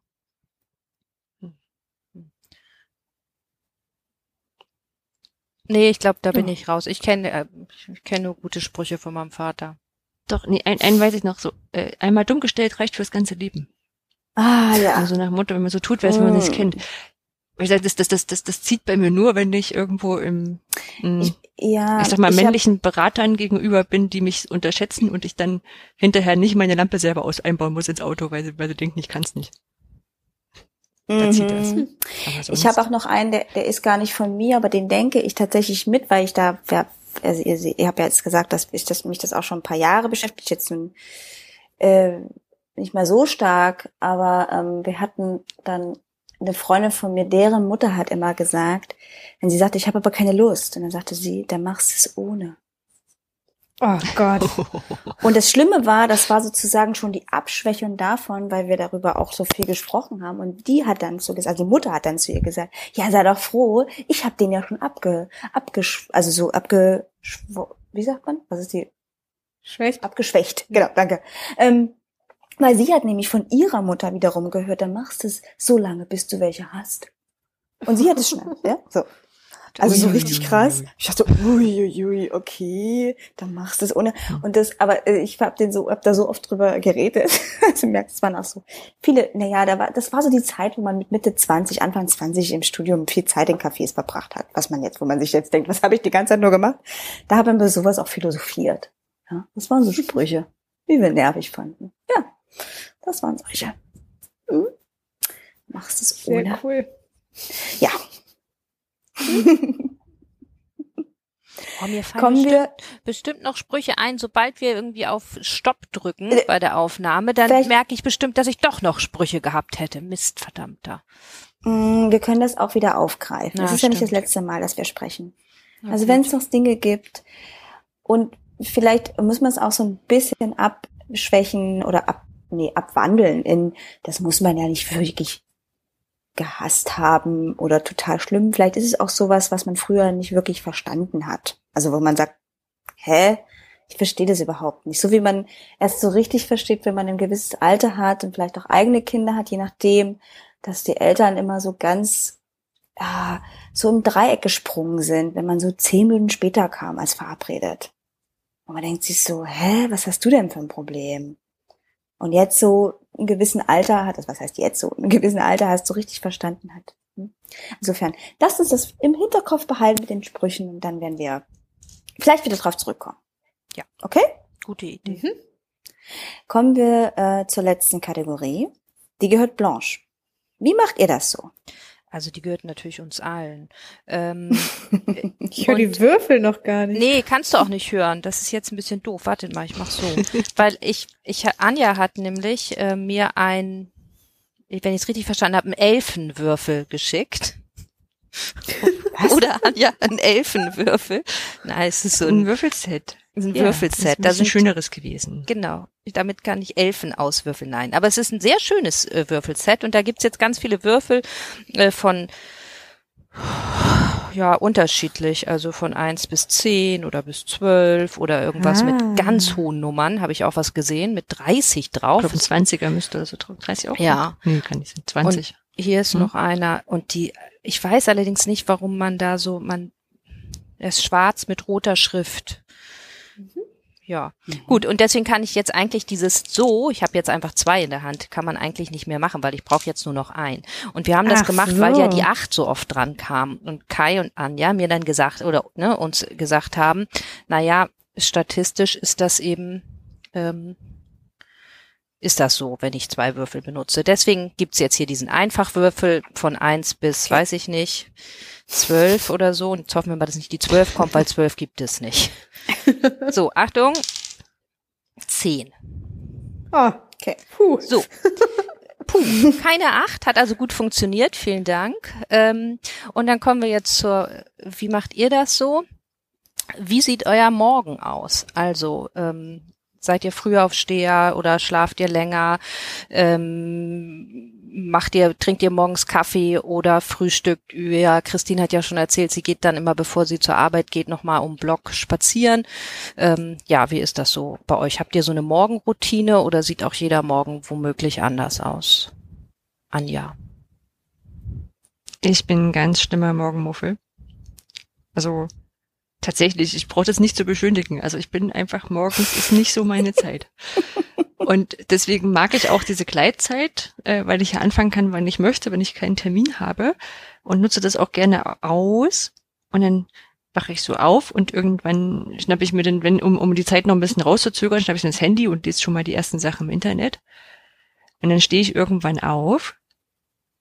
Nee, ich glaube, da bin ja. ich raus. Ich kenne äh, ich kenne nur gute Sprüche von meinem Vater. Doch, nee, einen, einen weiß ich noch so. Äh, einmal dumm gestellt reicht fürs ganze Leben. Ah, ja. Also nach Motto, wenn man so tut, weiß man nicht kennt ich sage, das, das, das, das, das zieht bei mir nur, wenn ich irgendwo im, im ich, ja, ich sag mal, männlichen hab, Beratern gegenüber bin, die mich unterschätzen und ich dann hinterher nicht meine Lampe selber aus einbauen muss ins Auto, weil sie, weil sie denken, ich nicht. Da zieht das. Mhm. Ich habe auch noch einen, der, der ist gar nicht von mir, aber den denke ich tatsächlich mit, weil ich da, ja, also ihr, ihr habt ja jetzt gesagt, dass ich das, mich das auch schon ein paar Jahre beschäftigt, jetzt nun äh, nicht mal so stark, aber ähm, wir hatten dann eine Freundin von mir, deren Mutter hat immer gesagt, wenn sie sagte, ich habe aber keine Lust, und dann sagte sie, dann machst du es ohne. Oh Gott. Und das Schlimme war, das war sozusagen schon die Abschwächung davon, weil wir darüber auch so viel gesprochen haben. Und die hat dann so gesagt, also die Mutter hat dann zu ihr gesagt, ja, sei doch froh, ich habe den ja schon abge, abgesch, also so abge, wie sagt man? Was ist die? Schlecht. Abgeschwächt. Genau, danke. Ähm, weil sie hat nämlich von ihrer Mutter wiederum gehört, dann machst du es so lange, bis du welche hast. Und sie hat es schnell, ja? So. Also so richtig krass. Ich dachte, uiuiui, okay, dann machst du es ohne. Und das, aber äh, ich hab den so, hab da so oft drüber geredet. Also du merkst, es waren auch so viele, naja, da war, das war so die Zeit, wo man mit Mitte 20, Anfang 20 im Studium viel Zeit in Cafés verbracht hat. Was man jetzt, wo man sich jetzt denkt, was habe ich die ganze Zeit nur gemacht? Da haben wir sowas auch philosophiert. Ja, das waren so Sprüche, die wir nervig fanden. Ja, das waren solche. Hm? Machst es Sehr ohne. cool. Ja. Oh, mir fallen Kommen bestimmt, wir, bestimmt noch Sprüche ein, sobald wir irgendwie auf Stopp drücken Äh, bei der Aufnahme, dann merke ich bestimmt, dass ich doch noch Sprüche gehabt hätte. Mist, verdammter. Mm, wir können das auch wieder aufgreifen. Ja, das ist ja nicht das stimmt. letzte Mal, dass wir sprechen. Na Also wenn es noch Dinge gibt und vielleicht muss man es auch so ein bisschen abschwächen oder ab, nee, abwandeln in, das muss man ja nicht wirklich gehasst haben oder total schlimm. Vielleicht ist es auch sowas, was man früher nicht wirklich verstanden hat. Also wo man sagt, hä? Ich verstehe das überhaupt nicht. So wie man erst so richtig versteht, wenn man ein gewisses Alter hat und vielleicht auch eigene Kinder hat, je nachdem, dass die Eltern immer so ganz ja, so im Dreieck gesprungen sind, wenn man so zehn Minuten später kam als verabredet. Und man denkt sich so, hä, was hast du denn für ein Problem? Und jetzt so im gewissen Alter hat, das was heißt jetzt so, im gewissen Alter hast du richtig verstanden hat. Hm? Insofern, lasst uns das im Hinterkopf behalten mit den Sprüchen und dann werden wir vielleicht wieder drauf zurückkommen. Ja. Okay? Gute Idee. Mhm. Kommen wir äh, zur letzten Kategorie. Die gehört Blanche. Wie macht ihr das so? Also die gehört natürlich uns allen. Ähm, Ich höre die Würfel noch gar nicht. nee, kannst du auch nicht hören. Das ist jetzt ein bisschen doof. Warte mal, ich mach so. Weil ich, ich, Anja hat nämlich äh, mir ein, wenn ich es richtig verstanden habe, einen Elfenwürfel geschickt. Oder Anja, ein Elfenwürfel. Nein, es ist so ein ein, Würfelset. Ein Ja, Würfelset. Das Da ist ein sind schöneres gewesen. Genau. Damit kann ich Elfen auswürfeln. Nein. Aber es ist ein sehr schönes äh, Würfelset und da gibt's jetzt ganz viele Würfel äh, von ja, unterschiedlich, also von eins bis zehn oder bis zwölf oder irgendwas Ah. mit ganz hohen Nummern, habe ich auch was gesehen, mit 30 Ich drauf. glaube, ein 20er müsste oder so drauf. 30 auch? Ja. Nee, kann nicht sein. 20. Hier ist Hm. noch einer und die, ich weiß allerdings nicht, warum man da so, man, er ist schwarz mit roter Schrift. Ja, gut. Und deswegen kann ich jetzt eigentlich dieses so, ich habe jetzt einfach zwei in der Hand, kann man eigentlich nicht mehr machen, weil ich brauche jetzt nur noch ein. Und wir haben das Ach gemacht, so. weil ja die acht so oft dran kam und Kai und Anja mir dann gesagt oder ne, uns gesagt haben, na ja, statistisch ist das eben ähm, ist das so, wenn ich zwei Würfel benutze. Deswegen gibt's jetzt hier diesen Einfachwürfel von eins bis, weiß ich nicht, zwölf oder so. Und jetzt hoffen wir mal, dass nicht die zwölf kommt, weil zwölf gibt es nicht. So, Achtung. Zehn. Oh, Okay. puh. So. Puh, keine acht, hat also gut funktioniert, vielen Dank. Ähm, und dann kommen wir jetzt zur, wie macht ihr das so? Wie sieht euer Morgen aus? Also, ähm, seid ihr Frühaufsteher oder schlaft ihr länger? Ähm, macht ihr, trinkt ihr morgens Kaffee oder frühstückt ihr? Christine hat ja schon erzählt, sie geht dann immer, bevor sie zur Arbeit geht, nochmal um Block spazieren. Ähm, ja, wie ist das so bei euch? Habt ihr so eine Morgenroutine oder sieht auch jeder Morgen womöglich anders aus? Anja. Ich bin ganz schlimmer Morgenmuffel. Also tatsächlich, ich brauche das nicht zu beschönigen. Also ich bin einfach morgens ist nicht so meine Zeit. Und deswegen mag ich auch diese Gleitzeit, äh, weil ich ja anfangen kann, wann ich möchte, wenn ich keinen Termin habe und nutze das auch gerne aus. Und dann wache ich so auf und irgendwann schnappe ich mir den, wenn, um, um die Zeit noch ein bisschen rauszuzögern, schnappe ich mir das Handy und lese schon mal die ersten Sachen im Internet. Und dann stehe ich irgendwann auf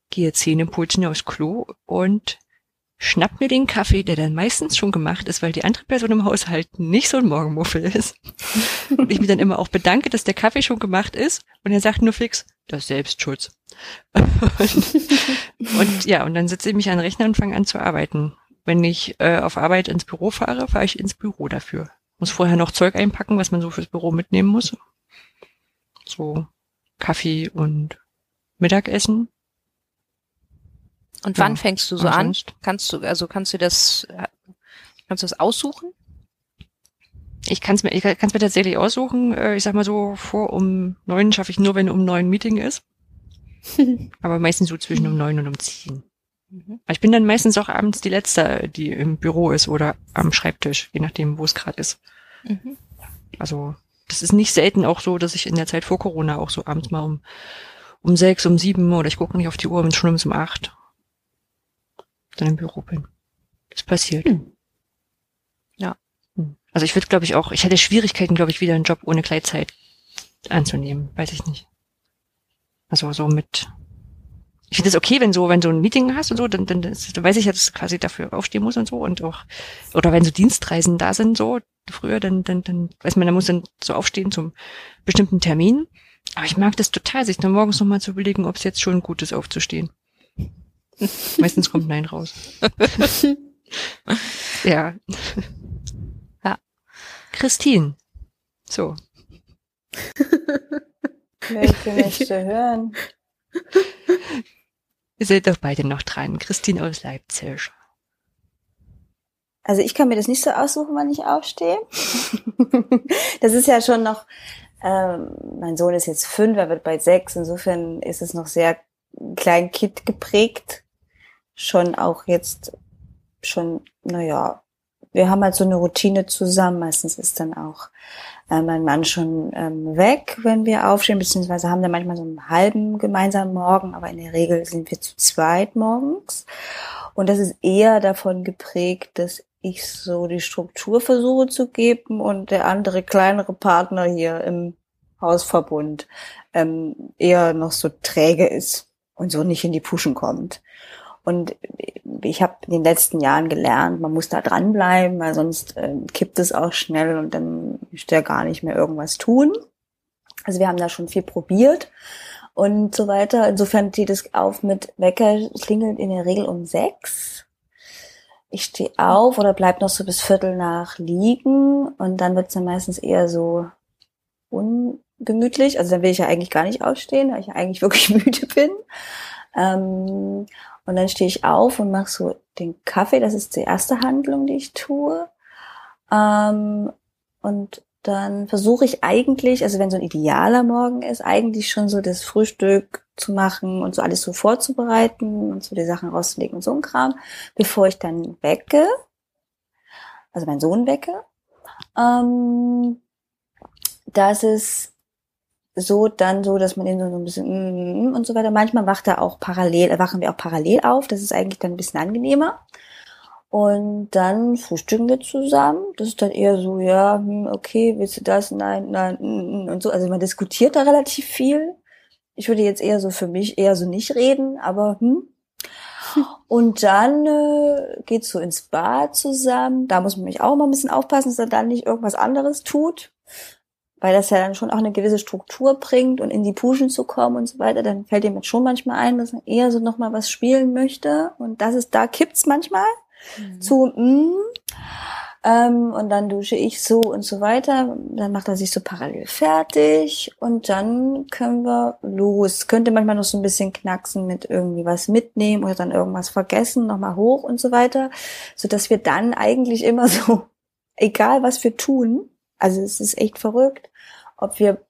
gehe Zähne putzen aufs Klo und schnapp mir den Kaffee, der dann meistens schon gemacht ist, weil die andere Person im Haushalt nicht so ein Morgenmuffel ist. und ich mich dann immer auch bedanke, dass der Kaffee schon gemacht ist. Und er sagt nur fix, das ist Selbstschutz. und, und ja, und dann setze ich mich an den Rechner und fange an zu arbeiten. Wenn ich äh, auf Arbeit ins Büro fahre, fahre ich ins Büro dafür. Muss vorher noch Zeug einpacken, was man so fürs Büro mitnehmen muss. So Kaffee und Mittagessen Und Ja, wann fängst du so an? Kannst du, also kannst du das, äh, kannst du das aussuchen? Ich kann es mir, ich kann es mir tatsächlich aussuchen. Äh, Ich sag mal so, vor um neun schaffe ich nur, wenn um neun Meeting ist. Aber meistens so zwischen um neun und um zehn. Mhm. Ich bin dann meistens auch abends die Letzte, die im Büro ist oder am Schreibtisch, je nachdem, wo es gerade ist. Mhm. Also das ist nicht selten auch so, dass ich in der Zeit vor Corona auch so abends mal um, um sechs, um sieben oder ich gucke nicht auf die Uhr, wenn es schon um acht dann im Büro bin. Das passiert. Hm. Ja. Hm. Also ich würde, glaube ich, auch, ich hätte Schwierigkeiten, glaube ich, wieder einen Job ohne Gleitzeit anzunehmen. Weiß ich nicht. Also so mit. Ich finde es okay, wenn so, wenn du ein Meeting hast und so, dann, dann, dann weiß ich ja, dass du quasi dafür aufstehen muss und so und auch, oder wenn so Dienstreisen da sind, so früher, dann, dann, dann weiß man, da muss dann so aufstehen zum bestimmten Termin. Aber ich mag das total, sich dann morgens nochmal zu überlegen, ob es jetzt schon gut ist, aufzustehen. Meistens kommt Nein raus. ja. Ja. Christine. So. Möchte nicht hören. Ihr seid doch beide noch dran. Christine aus Leipzig. Also ich kann mir das nicht so aussuchen, wann ich aufstehe. das ist ja schon noch, ähm, mein Sohn ist jetzt fünf, er wird bald sechs, insofern ist es noch sehr klein Kind geprägt. Schon auch jetzt schon, naja, wir haben halt so eine Routine zusammen. Meistens ist dann auch äh, mein Mann schon ähm, weg, wenn wir aufstehen, beziehungsweise haben dann manchmal so einen halben gemeinsamen Morgen, aber in der Regel sind wir zu zweit morgens. Und das ist eher davon geprägt, dass ich so die Struktur versuche zu geben und der andere kleinere Partner hier im Hausverbund ähm, eher noch so träge ist und so nicht in die Puschen kommt. Und ich habe in den letzten Jahren gelernt, man muss da dranbleiben, weil sonst äh, kippt es auch schnell und dann ist der gar nicht mehr irgendwas tun. Also wir haben da schon viel probiert und so weiter. Insofern steht es auf mit Wecker, klingelt in der Regel um sechs. Ich stehe auf oder bleib noch so bis Viertel nach liegen und dann wird's dann meistens eher so ungemütlich. Also dann will ich ja eigentlich gar nicht aufstehen, weil ich ja eigentlich wirklich müde bin. Ähm, und dann stehe ich auf und mache so den Kaffee. Das ist die erste Handlung, die ich tue. Ähm, und dann versuche ich eigentlich, also wenn so ein idealer Morgen ist, eigentlich schon so das Frühstück zu machen und so alles so vorzubereiten und so die Sachen rauszulegen und so ein Kram, bevor ich dann wecke, also meinen Sohn wecke. Ähm, das ist so dann so, dass man ihn so ein bisschen mm, und so weiter. Manchmal wacht er auch parallel, wachen wir auch parallel auf. Das ist eigentlich dann ein bisschen angenehmer. Und dann frühstücken wir zusammen. Das ist dann eher so, ja, hm, okay, willst du das? Nein, nein, mm, mm, und so. Also man diskutiert da relativ viel. Ich würde jetzt eher so für mich eher so nicht reden, aber hm. Und dann äh, geht's so ins Bad zusammen. Da muss man mich auch mal ein bisschen aufpassen, dass er dann nicht irgendwas anderes tut weil das ja dann schon auch eine gewisse Struktur bringt und in die Puschen zu kommen und so weiter, dann fällt ihm jetzt schon manchmal ein, dass er eher so nochmal was spielen möchte und das ist, da kippt's manchmal Mhm. zu, mm, ähm, und dann dusche ich so und so weiter, dann macht er sich so parallel fertig und dann können wir los. Könnte manchmal noch so ein bisschen knacksen mit irgendwie was mitnehmen oder dann irgendwas vergessen, nochmal hoch und so weiter, so dass wir dann eigentlich immer so, egal was wir tun, also es ist echt verrückt, ob wir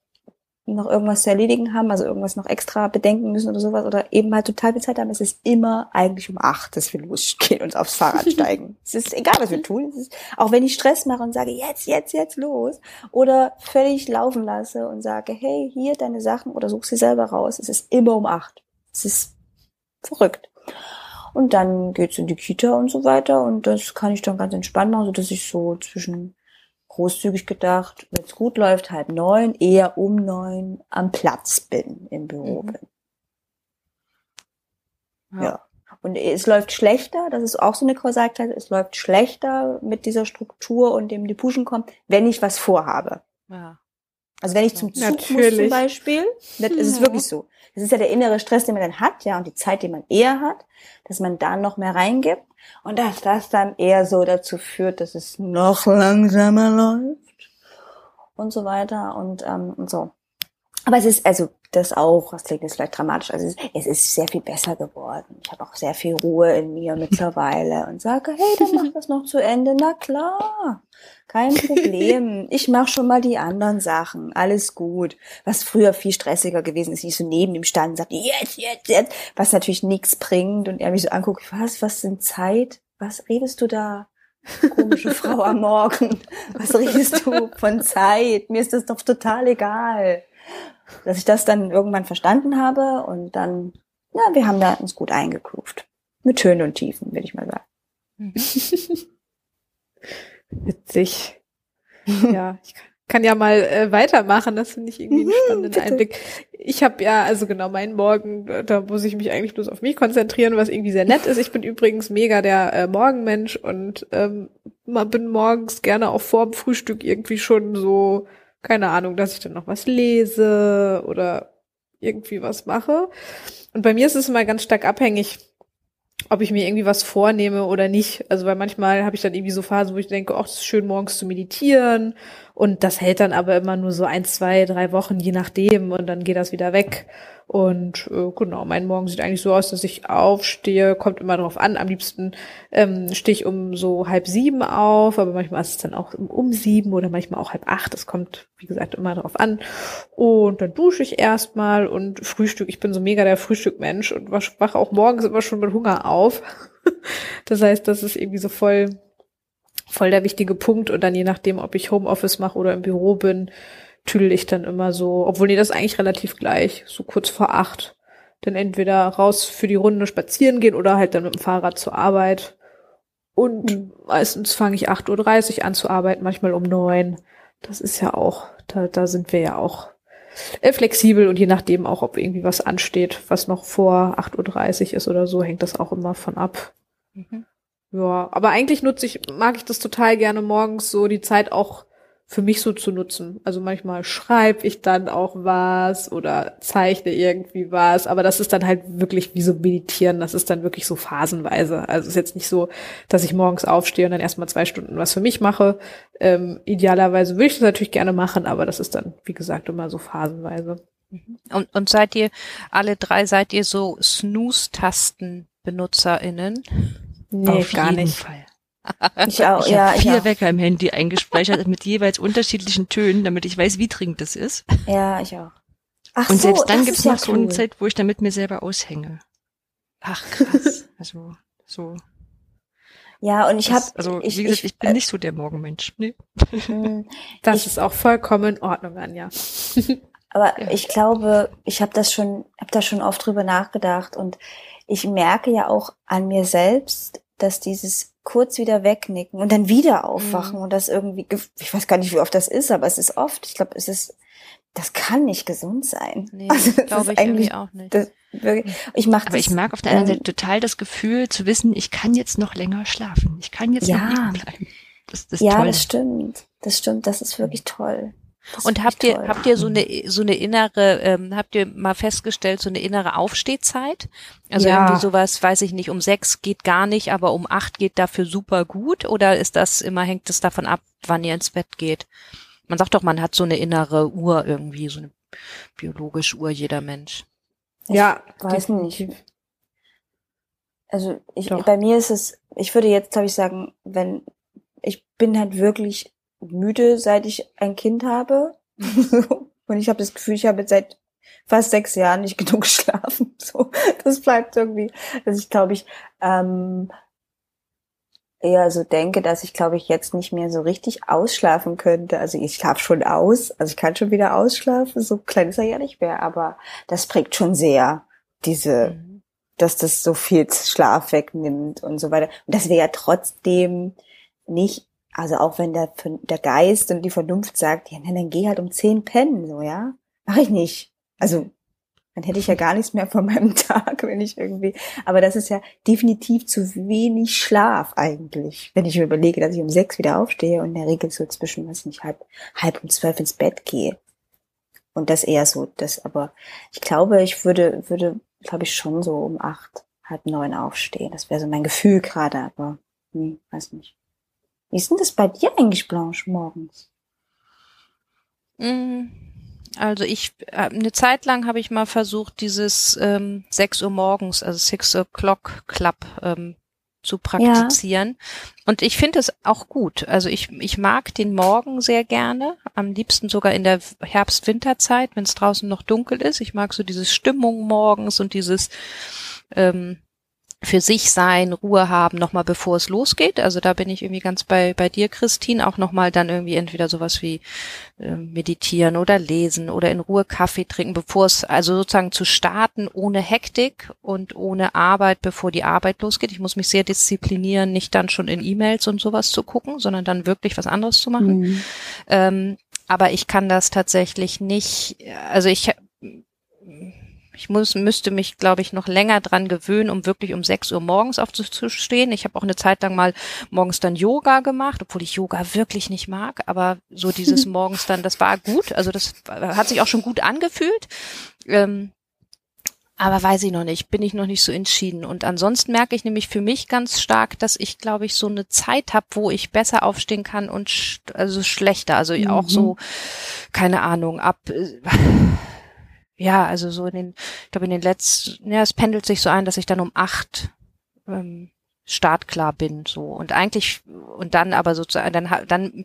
noch irgendwas zu erledigen haben, also irgendwas noch extra bedenken müssen oder sowas oder eben halt total viel Zeit haben. Es ist immer eigentlich um acht, dass wir losgehen und aufs Fahrrad steigen. Es ist egal, was wir tun. Es ist, auch wenn ich Stress mache und sage, jetzt, jetzt, jetzt los oder völlig laufen lasse und sage, hey, hier deine Sachen oder such sie selber raus. Es ist immer um acht. Es ist verrückt. Und dann geht's in die Kita und so weiter und das kann ich dann ganz entspannt machen, so dass ich so zwischen großzügig gedacht, wenn es gut läuft, halb neun, eher um neun am Platz bin, im Büro Mhm. bin. Ja. ja. Und es läuft schlechter, das ist auch so eine Kausalkette, es läuft schlechter mit dieser Struktur und dem die Pushen kommt, wenn ich was vorhabe. Ja. Also wenn ich zum Zug Natürlich. muss zum Beispiel, das ist es wirklich so. Das ist ja der innere Stress, den man dann hat, ja, und die Zeit, die man eher hat, dass man da noch mehr reingibt und dass das dann eher so dazu führt, dass es noch langsamer läuft und so weiter und, ähm, und so. Aber es ist, also das auch, das klingt jetzt vielleicht dramatisch, also es ist, es ist sehr viel besser geworden. Ich habe auch sehr viel Ruhe in mir mittlerweile und sage, hey, dann mach das noch zu Ende. Na klar, kein Problem. Ich mache schon mal die anderen Sachen. Alles gut. Was früher viel stressiger gewesen ist, ich so neben ihm stand und sagte, jetzt, jetzt, jetzt, was natürlich nichts bringt und er mich so anguckt, was, was sind Zeit? Was redest du da? Komische Frau am Morgen. Was redest du von Zeit? Mir ist das doch total egal dass ich das dann irgendwann verstanden habe und dann, ja, wir haben da uns gut eingegroovt. Mit Höhen und Tiefen, würde ich mal sagen. Mhm. Witzig. ja, ich kann ja mal äh, weitermachen. Das finde ich irgendwie einen mhm, spannenden Einblick. Ich habe ja, also genau, meinen Morgen, da muss ich mich eigentlich bloß auf mich konzentrieren, was irgendwie sehr nett ist. Ich bin übrigens mega der äh, Morgenmensch und ähm, bin morgens gerne auch vor dem Frühstück irgendwie schon so keine Ahnung, dass ich dann noch was lese oder irgendwie was mache. Und bei mir ist es immer ganz stark abhängig, ob ich mir irgendwie was vornehme oder nicht. Also weil manchmal habe ich dann irgendwie so Phasen, wo ich denke, ach, es ist schön morgens zu meditieren und das hält dann aber immer nur so ein, zwei, drei Wochen, je nachdem und dann geht das wieder weg. Und äh, genau, mein Morgen sieht eigentlich so aus, dass ich aufstehe, kommt immer drauf an. Am liebsten ähm, stehe ich um so halb sieben auf, aber manchmal ist es dann auch um sieben oder manchmal auch halb acht. Das kommt, wie gesagt, immer drauf an. Und dann dusche ich erstmal und Frühstück. Ich bin so mega der Frühstückmensch und wache auch morgens immer schon mit Hunger auf. das heißt, das ist irgendwie so voll, voll der wichtige Punkt. Und dann je nachdem, ob ich Homeoffice mache oder im Büro bin, tüdel ich dann immer so, obwohl nee, das ist eigentlich relativ gleich, so kurz vor acht. Dann entweder raus für die Runde spazieren gehen oder halt dann mit dem Fahrrad zur Arbeit. Und mhm. meistens fange ich 8.30 Uhr an zu arbeiten, manchmal um neun. Das ist ja auch, da, da sind wir ja auch äh, flexibel und je nachdem auch, ob irgendwie was ansteht, was noch vor 8.30 Uhr ist oder so, hängt das auch immer von ab. Mhm. Ja, aber eigentlich nutze ich, mag ich das total gerne morgens so die Zeit auch für mich so zu nutzen. Also manchmal schreibe ich dann auch was oder zeichne irgendwie was, aber das ist dann halt wirklich wie so meditieren, das ist dann wirklich so phasenweise. Also es ist jetzt nicht so, dass ich morgens aufstehe und dann erstmal zwei Stunden was für mich mache. Ähm, idealerweise würde ich das natürlich gerne machen, aber das ist dann, wie gesagt, immer so phasenweise. Mhm. Und, und seid ihr, alle drei seid ihr so Snooze-Tasten-BenutzerInnen? Nee, Auf gar nicht. Fall. Ich auch, ich ja. vier ja. Wecker im Handy eingespeichert mit jeweils unterschiedlichen Tönen, damit ich weiß, wie dringend das ist. Ja, ich auch. Ach und so, selbst dann gibt's noch ja so eine Zeit, wo ich damit mir selber aushänge. Ach krass. also so. Ja, und ich habe also ich, wie gesagt, ich, ich bin äh, nicht so der Morgenmensch. Nee. Hm, das ich, ist auch vollkommen in Ordnung, Anja. Aber ja. ich glaube, ich habe das schon, habe da schon oft drüber nachgedacht und ich merke ja auch an mir selbst, dass dieses kurz wieder wegnicken und dann wieder aufwachen mhm. und das irgendwie, ich weiß gar nicht, wie oft das ist, aber es ist oft. Ich glaube, es ist, das kann nicht gesund sein. Nee, also, glaube ich eigentlich auch nicht. Das, ich mach aber das, ich mag auf der anderen ähm, Seite total das Gefühl zu wissen, ich kann jetzt noch länger schlafen. Ich kann jetzt ja, noch liegen bleiben. Das, das ja, toll. das stimmt. Das stimmt. Das ist wirklich toll. Und habt ihr, toll. habt ihr so eine, so eine innere, ähm, habt ihr mal festgestellt, so eine innere Aufstehzeit? Also ja. irgendwie sowas, weiß ich nicht, um sechs geht gar nicht, aber um acht geht dafür super gut? Oder ist das immer, hängt es davon ab, wann ihr ins Bett geht? Man sagt doch, man hat so eine innere Uhr irgendwie, so eine biologische Uhr, jeder Mensch. Ja, ich weiß nicht. Also ich, bei mir ist es, ich würde jetzt, glaube ich, sagen, wenn, ich bin halt wirklich müde, seit ich ein Kind habe. und ich habe das Gefühl, ich habe jetzt seit fast sechs Jahren nicht genug geschlafen. So, das bleibt irgendwie, dass ich glaube ich ähm, eher so denke, dass ich glaube ich jetzt nicht mehr so richtig ausschlafen könnte. Also ich schlafe schon aus, also ich kann schon wieder ausschlafen. So klein ist er ja nicht mehr, aber das prägt schon sehr diese, mhm. dass das so viel Schlaf wegnimmt und so weiter. Und das wäre ja trotzdem nicht also auch wenn der, der Geist und die Vernunft sagt, ja, dann geh halt um zehn pennen, so, ja. Mach ich nicht. Also, Dann hätte ich ja gar nichts mehr von meinem Tag, wenn ich irgendwie. Aber das ist ja definitiv zu wenig Schlaf eigentlich, wenn ich mir überlege, dass ich um sechs wieder aufstehe und in der Regel so zwischen, weiß nicht, halb, halb um zwölf ins Bett gehe. Und das eher so, das, aber ich glaube, ich würde, würde, glaube ich, schon so um acht, halb neun aufstehen. Das wäre so mein Gefühl gerade, aber hm, weiß nicht. Wie ist denn das bei dir eigentlich, Blanche, morgens? Mm, Also ich, äh, eine Zeit lang habe ich mal versucht, dieses ähm, 6 Uhr morgens, also Six O'Clock Club ähm, zu praktizieren. Und ich finde es auch gut. Also ich, ich mag den Morgen sehr gerne. Am liebsten sogar in der Herbst-Winterzeit, wenn es draußen noch dunkel ist. Ich mag so diese Stimmung morgens und dieses ähm, für sich sein, Ruhe haben, nochmal bevor es losgeht. Also da bin ich irgendwie ganz bei, bei dir, Christine, auch nochmal dann irgendwie entweder sowas wie äh, meditieren oder lesen oder in Ruhe Kaffee trinken, bevor es, also sozusagen zu starten ohne Hektik und ohne Arbeit, bevor die Arbeit losgeht. Ich muss mich sehr disziplinieren, nicht dann schon in E-Mails und sowas zu gucken, sondern dann wirklich was anderes zu machen. Mhm. Ähm, aber ich kann das tatsächlich nicht, also ich ich muss, müsste mich, glaube ich, noch länger dran gewöhnen, um wirklich um 6 Uhr morgens aufzustehen. Ich habe auch eine Zeit lang mal morgens dann Yoga gemacht, obwohl ich Yoga wirklich nicht mag, aber so dieses morgens dann, das war gut. Also das hat sich auch schon gut angefühlt. Ähm, aber weiß ich noch nicht, bin ich noch nicht so entschieden. Und ansonsten merke ich nämlich für mich ganz stark, dass ich, glaube ich, so eine Zeit habe, wo ich besser aufstehen kann und sch also schlechter. Also Mhm. auch so, keine Ahnung, ab äh, ja, also so in den, ich glaube in den letzten, ja, es pendelt sich so ein, dass ich dann um acht ähm, startklar bin, so und eigentlich und dann aber sozusagen dann dann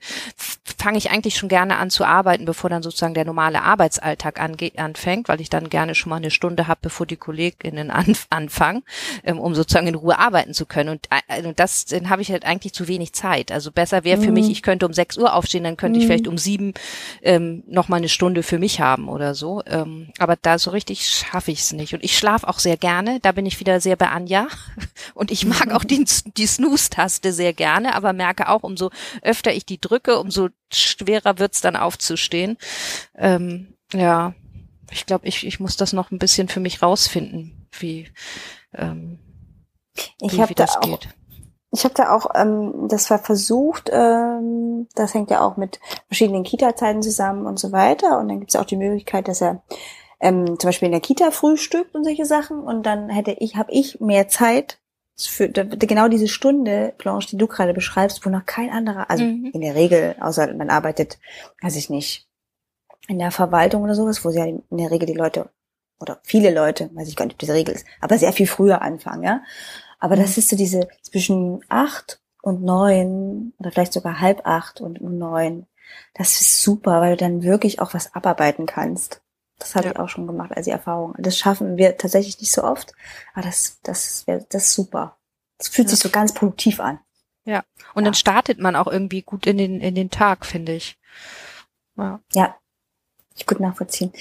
fange ich eigentlich schon gerne an zu arbeiten, bevor dann sozusagen der normale Arbeitsalltag ange anfängt, weil ich dann gerne schon mal eine Stunde habe, bevor die KollegInnen anf anfangen, ähm, um sozusagen in Ruhe arbeiten zu können und, äh, und das dann habe ich halt eigentlich zu wenig Zeit. Also besser wäre für mich, ich könnte um sechs Uhr aufstehen, dann könnte ich vielleicht um sieben ähm, noch mal eine Stunde für mich haben oder so. Ähm, aber da so richtig schaffe ich es nicht. Und ich schlafe auch sehr gerne. Da bin ich wieder sehr bei Anja. Und ich mag auch die, die Snooze-Taste sehr gerne, aber merke auch, umso öfter ich die drücke, umso schwerer wird's dann aufzustehen. Ähm, ja, ich glaube, ich, ich muss das noch ein bisschen für mich rausfinden, wie, ähm, Ich wie, wie da das auch, geht. ich habe da auch, ähm, das war versucht, ähm, das hängt ja auch mit verschiedenen Kita-Zeiten zusammen und so weiter. Und dann gibt es auch die Möglichkeit, dass er ähm, zum Beispiel in der Kita frühstückt und solche Sachen. Und dann hätte ich, habe ich mehr Zeit für genau diese Stunde, Blanche, die du gerade beschreibst, wo noch kein anderer, also Mhm. in der Regel, außer man arbeitet, weiß ich nicht, in der Verwaltung oder sowas, wo sie ja in der Regel die Leute oder viele Leute, weiß ich gar nicht, ob diese Regel ist, aber sehr viel früher anfangen, ja. Aber das ist so diese zwischen acht und neun oder vielleicht sogar halb acht und neun. Das ist super, weil du dann wirklich auch was abarbeiten kannst. Das habe Ja. ich auch schon gemacht als die Erfahrung. Das schaffen wir tatsächlich nicht so oft, aber das, das, wär, das ist super. Das fühlt sich so ganz produktiv an. Ja. Und dann startet man auch irgendwie gut in den, in den Tag, finde ich. Ja. Ja, ich gut nachvollziehen.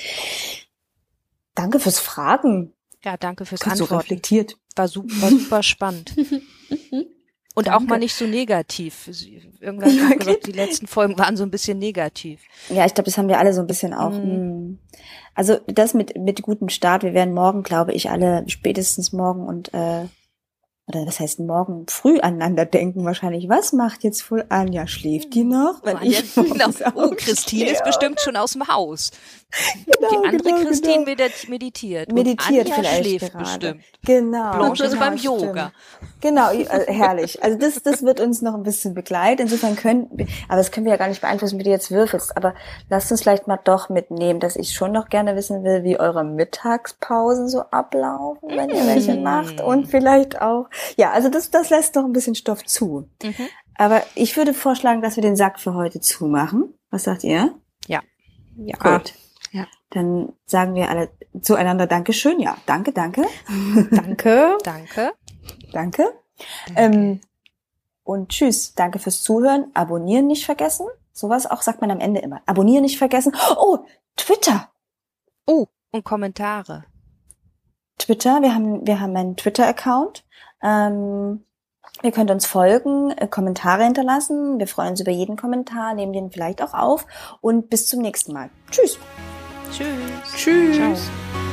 Danke fürs Fragen. Ja, danke fürs Ganz so Antworten. reflektiert. War super, war super spannend. Und auch Danke. mal nicht so negativ. Irgendwann Ja, ich gesagt, okay. die letzten Folgen waren so ein bisschen negativ. Ja, ich glaube, das haben wir alle so ein bisschen auch. Mhm. Mm. Also das mit mit gutem Start. Wir werden morgen, glaube ich, alle spätestens morgen und äh, oder was heißt morgen früh aneinander denken wahrscheinlich. Was macht jetzt wohl Anja? Schläft die noch? Wenn Anja- ich genau. Oh, Christine ist bestimmt schon aus dem Haus. Genau, die andere genau, Christine genau. medit- meditiert. meditiert und Anja vielleicht schläft gerade. bestimmt. Genau. Blanche ist genau, beim stimmt. Yoga. Genau, äh, herrlich. Also das, das wird uns noch ein bisschen begleiten. Insofern können, wir- aber das können wir ja gar nicht beeinflussen, wie du jetzt würfelst. Aber lasst uns vielleicht mal doch mitnehmen, dass ich schon noch gerne wissen will, wie eure Mittagspausen so ablaufen, wenn ihr welche Mm. macht. Und vielleicht auch, ja, also das, das lässt noch ein bisschen Stoff zu. Mhm. Aber ich würde vorschlagen, dass wir den Sack für heute zumachen. Was sagt ihr? Ja. Ja. Ah. Gut. Ja. Dann sagen wir alle zueinander Dankeschön. Ja, danke, danke. Danke. Danke. Danke. Ähm, und tschüss. Danke fürs Zuhören. Abonnieren nicht vergessen. Sowas auch sagt man am Ende immer. Abonnieren nicht vergessen. Oh, Twitter. Oh, und Kommentare. Twitter. Wir haben, wir haben einen Twitter-Account. Ähm, ihr könnt uns folgen, äh, Kommentare hinterlassen. Wir freuen uns über jeden Kommentar, nehmen den vielleicht auch auf. Und bis zum nächsten Mal. Tschüss. Tschüss. Tschüss. Ciao.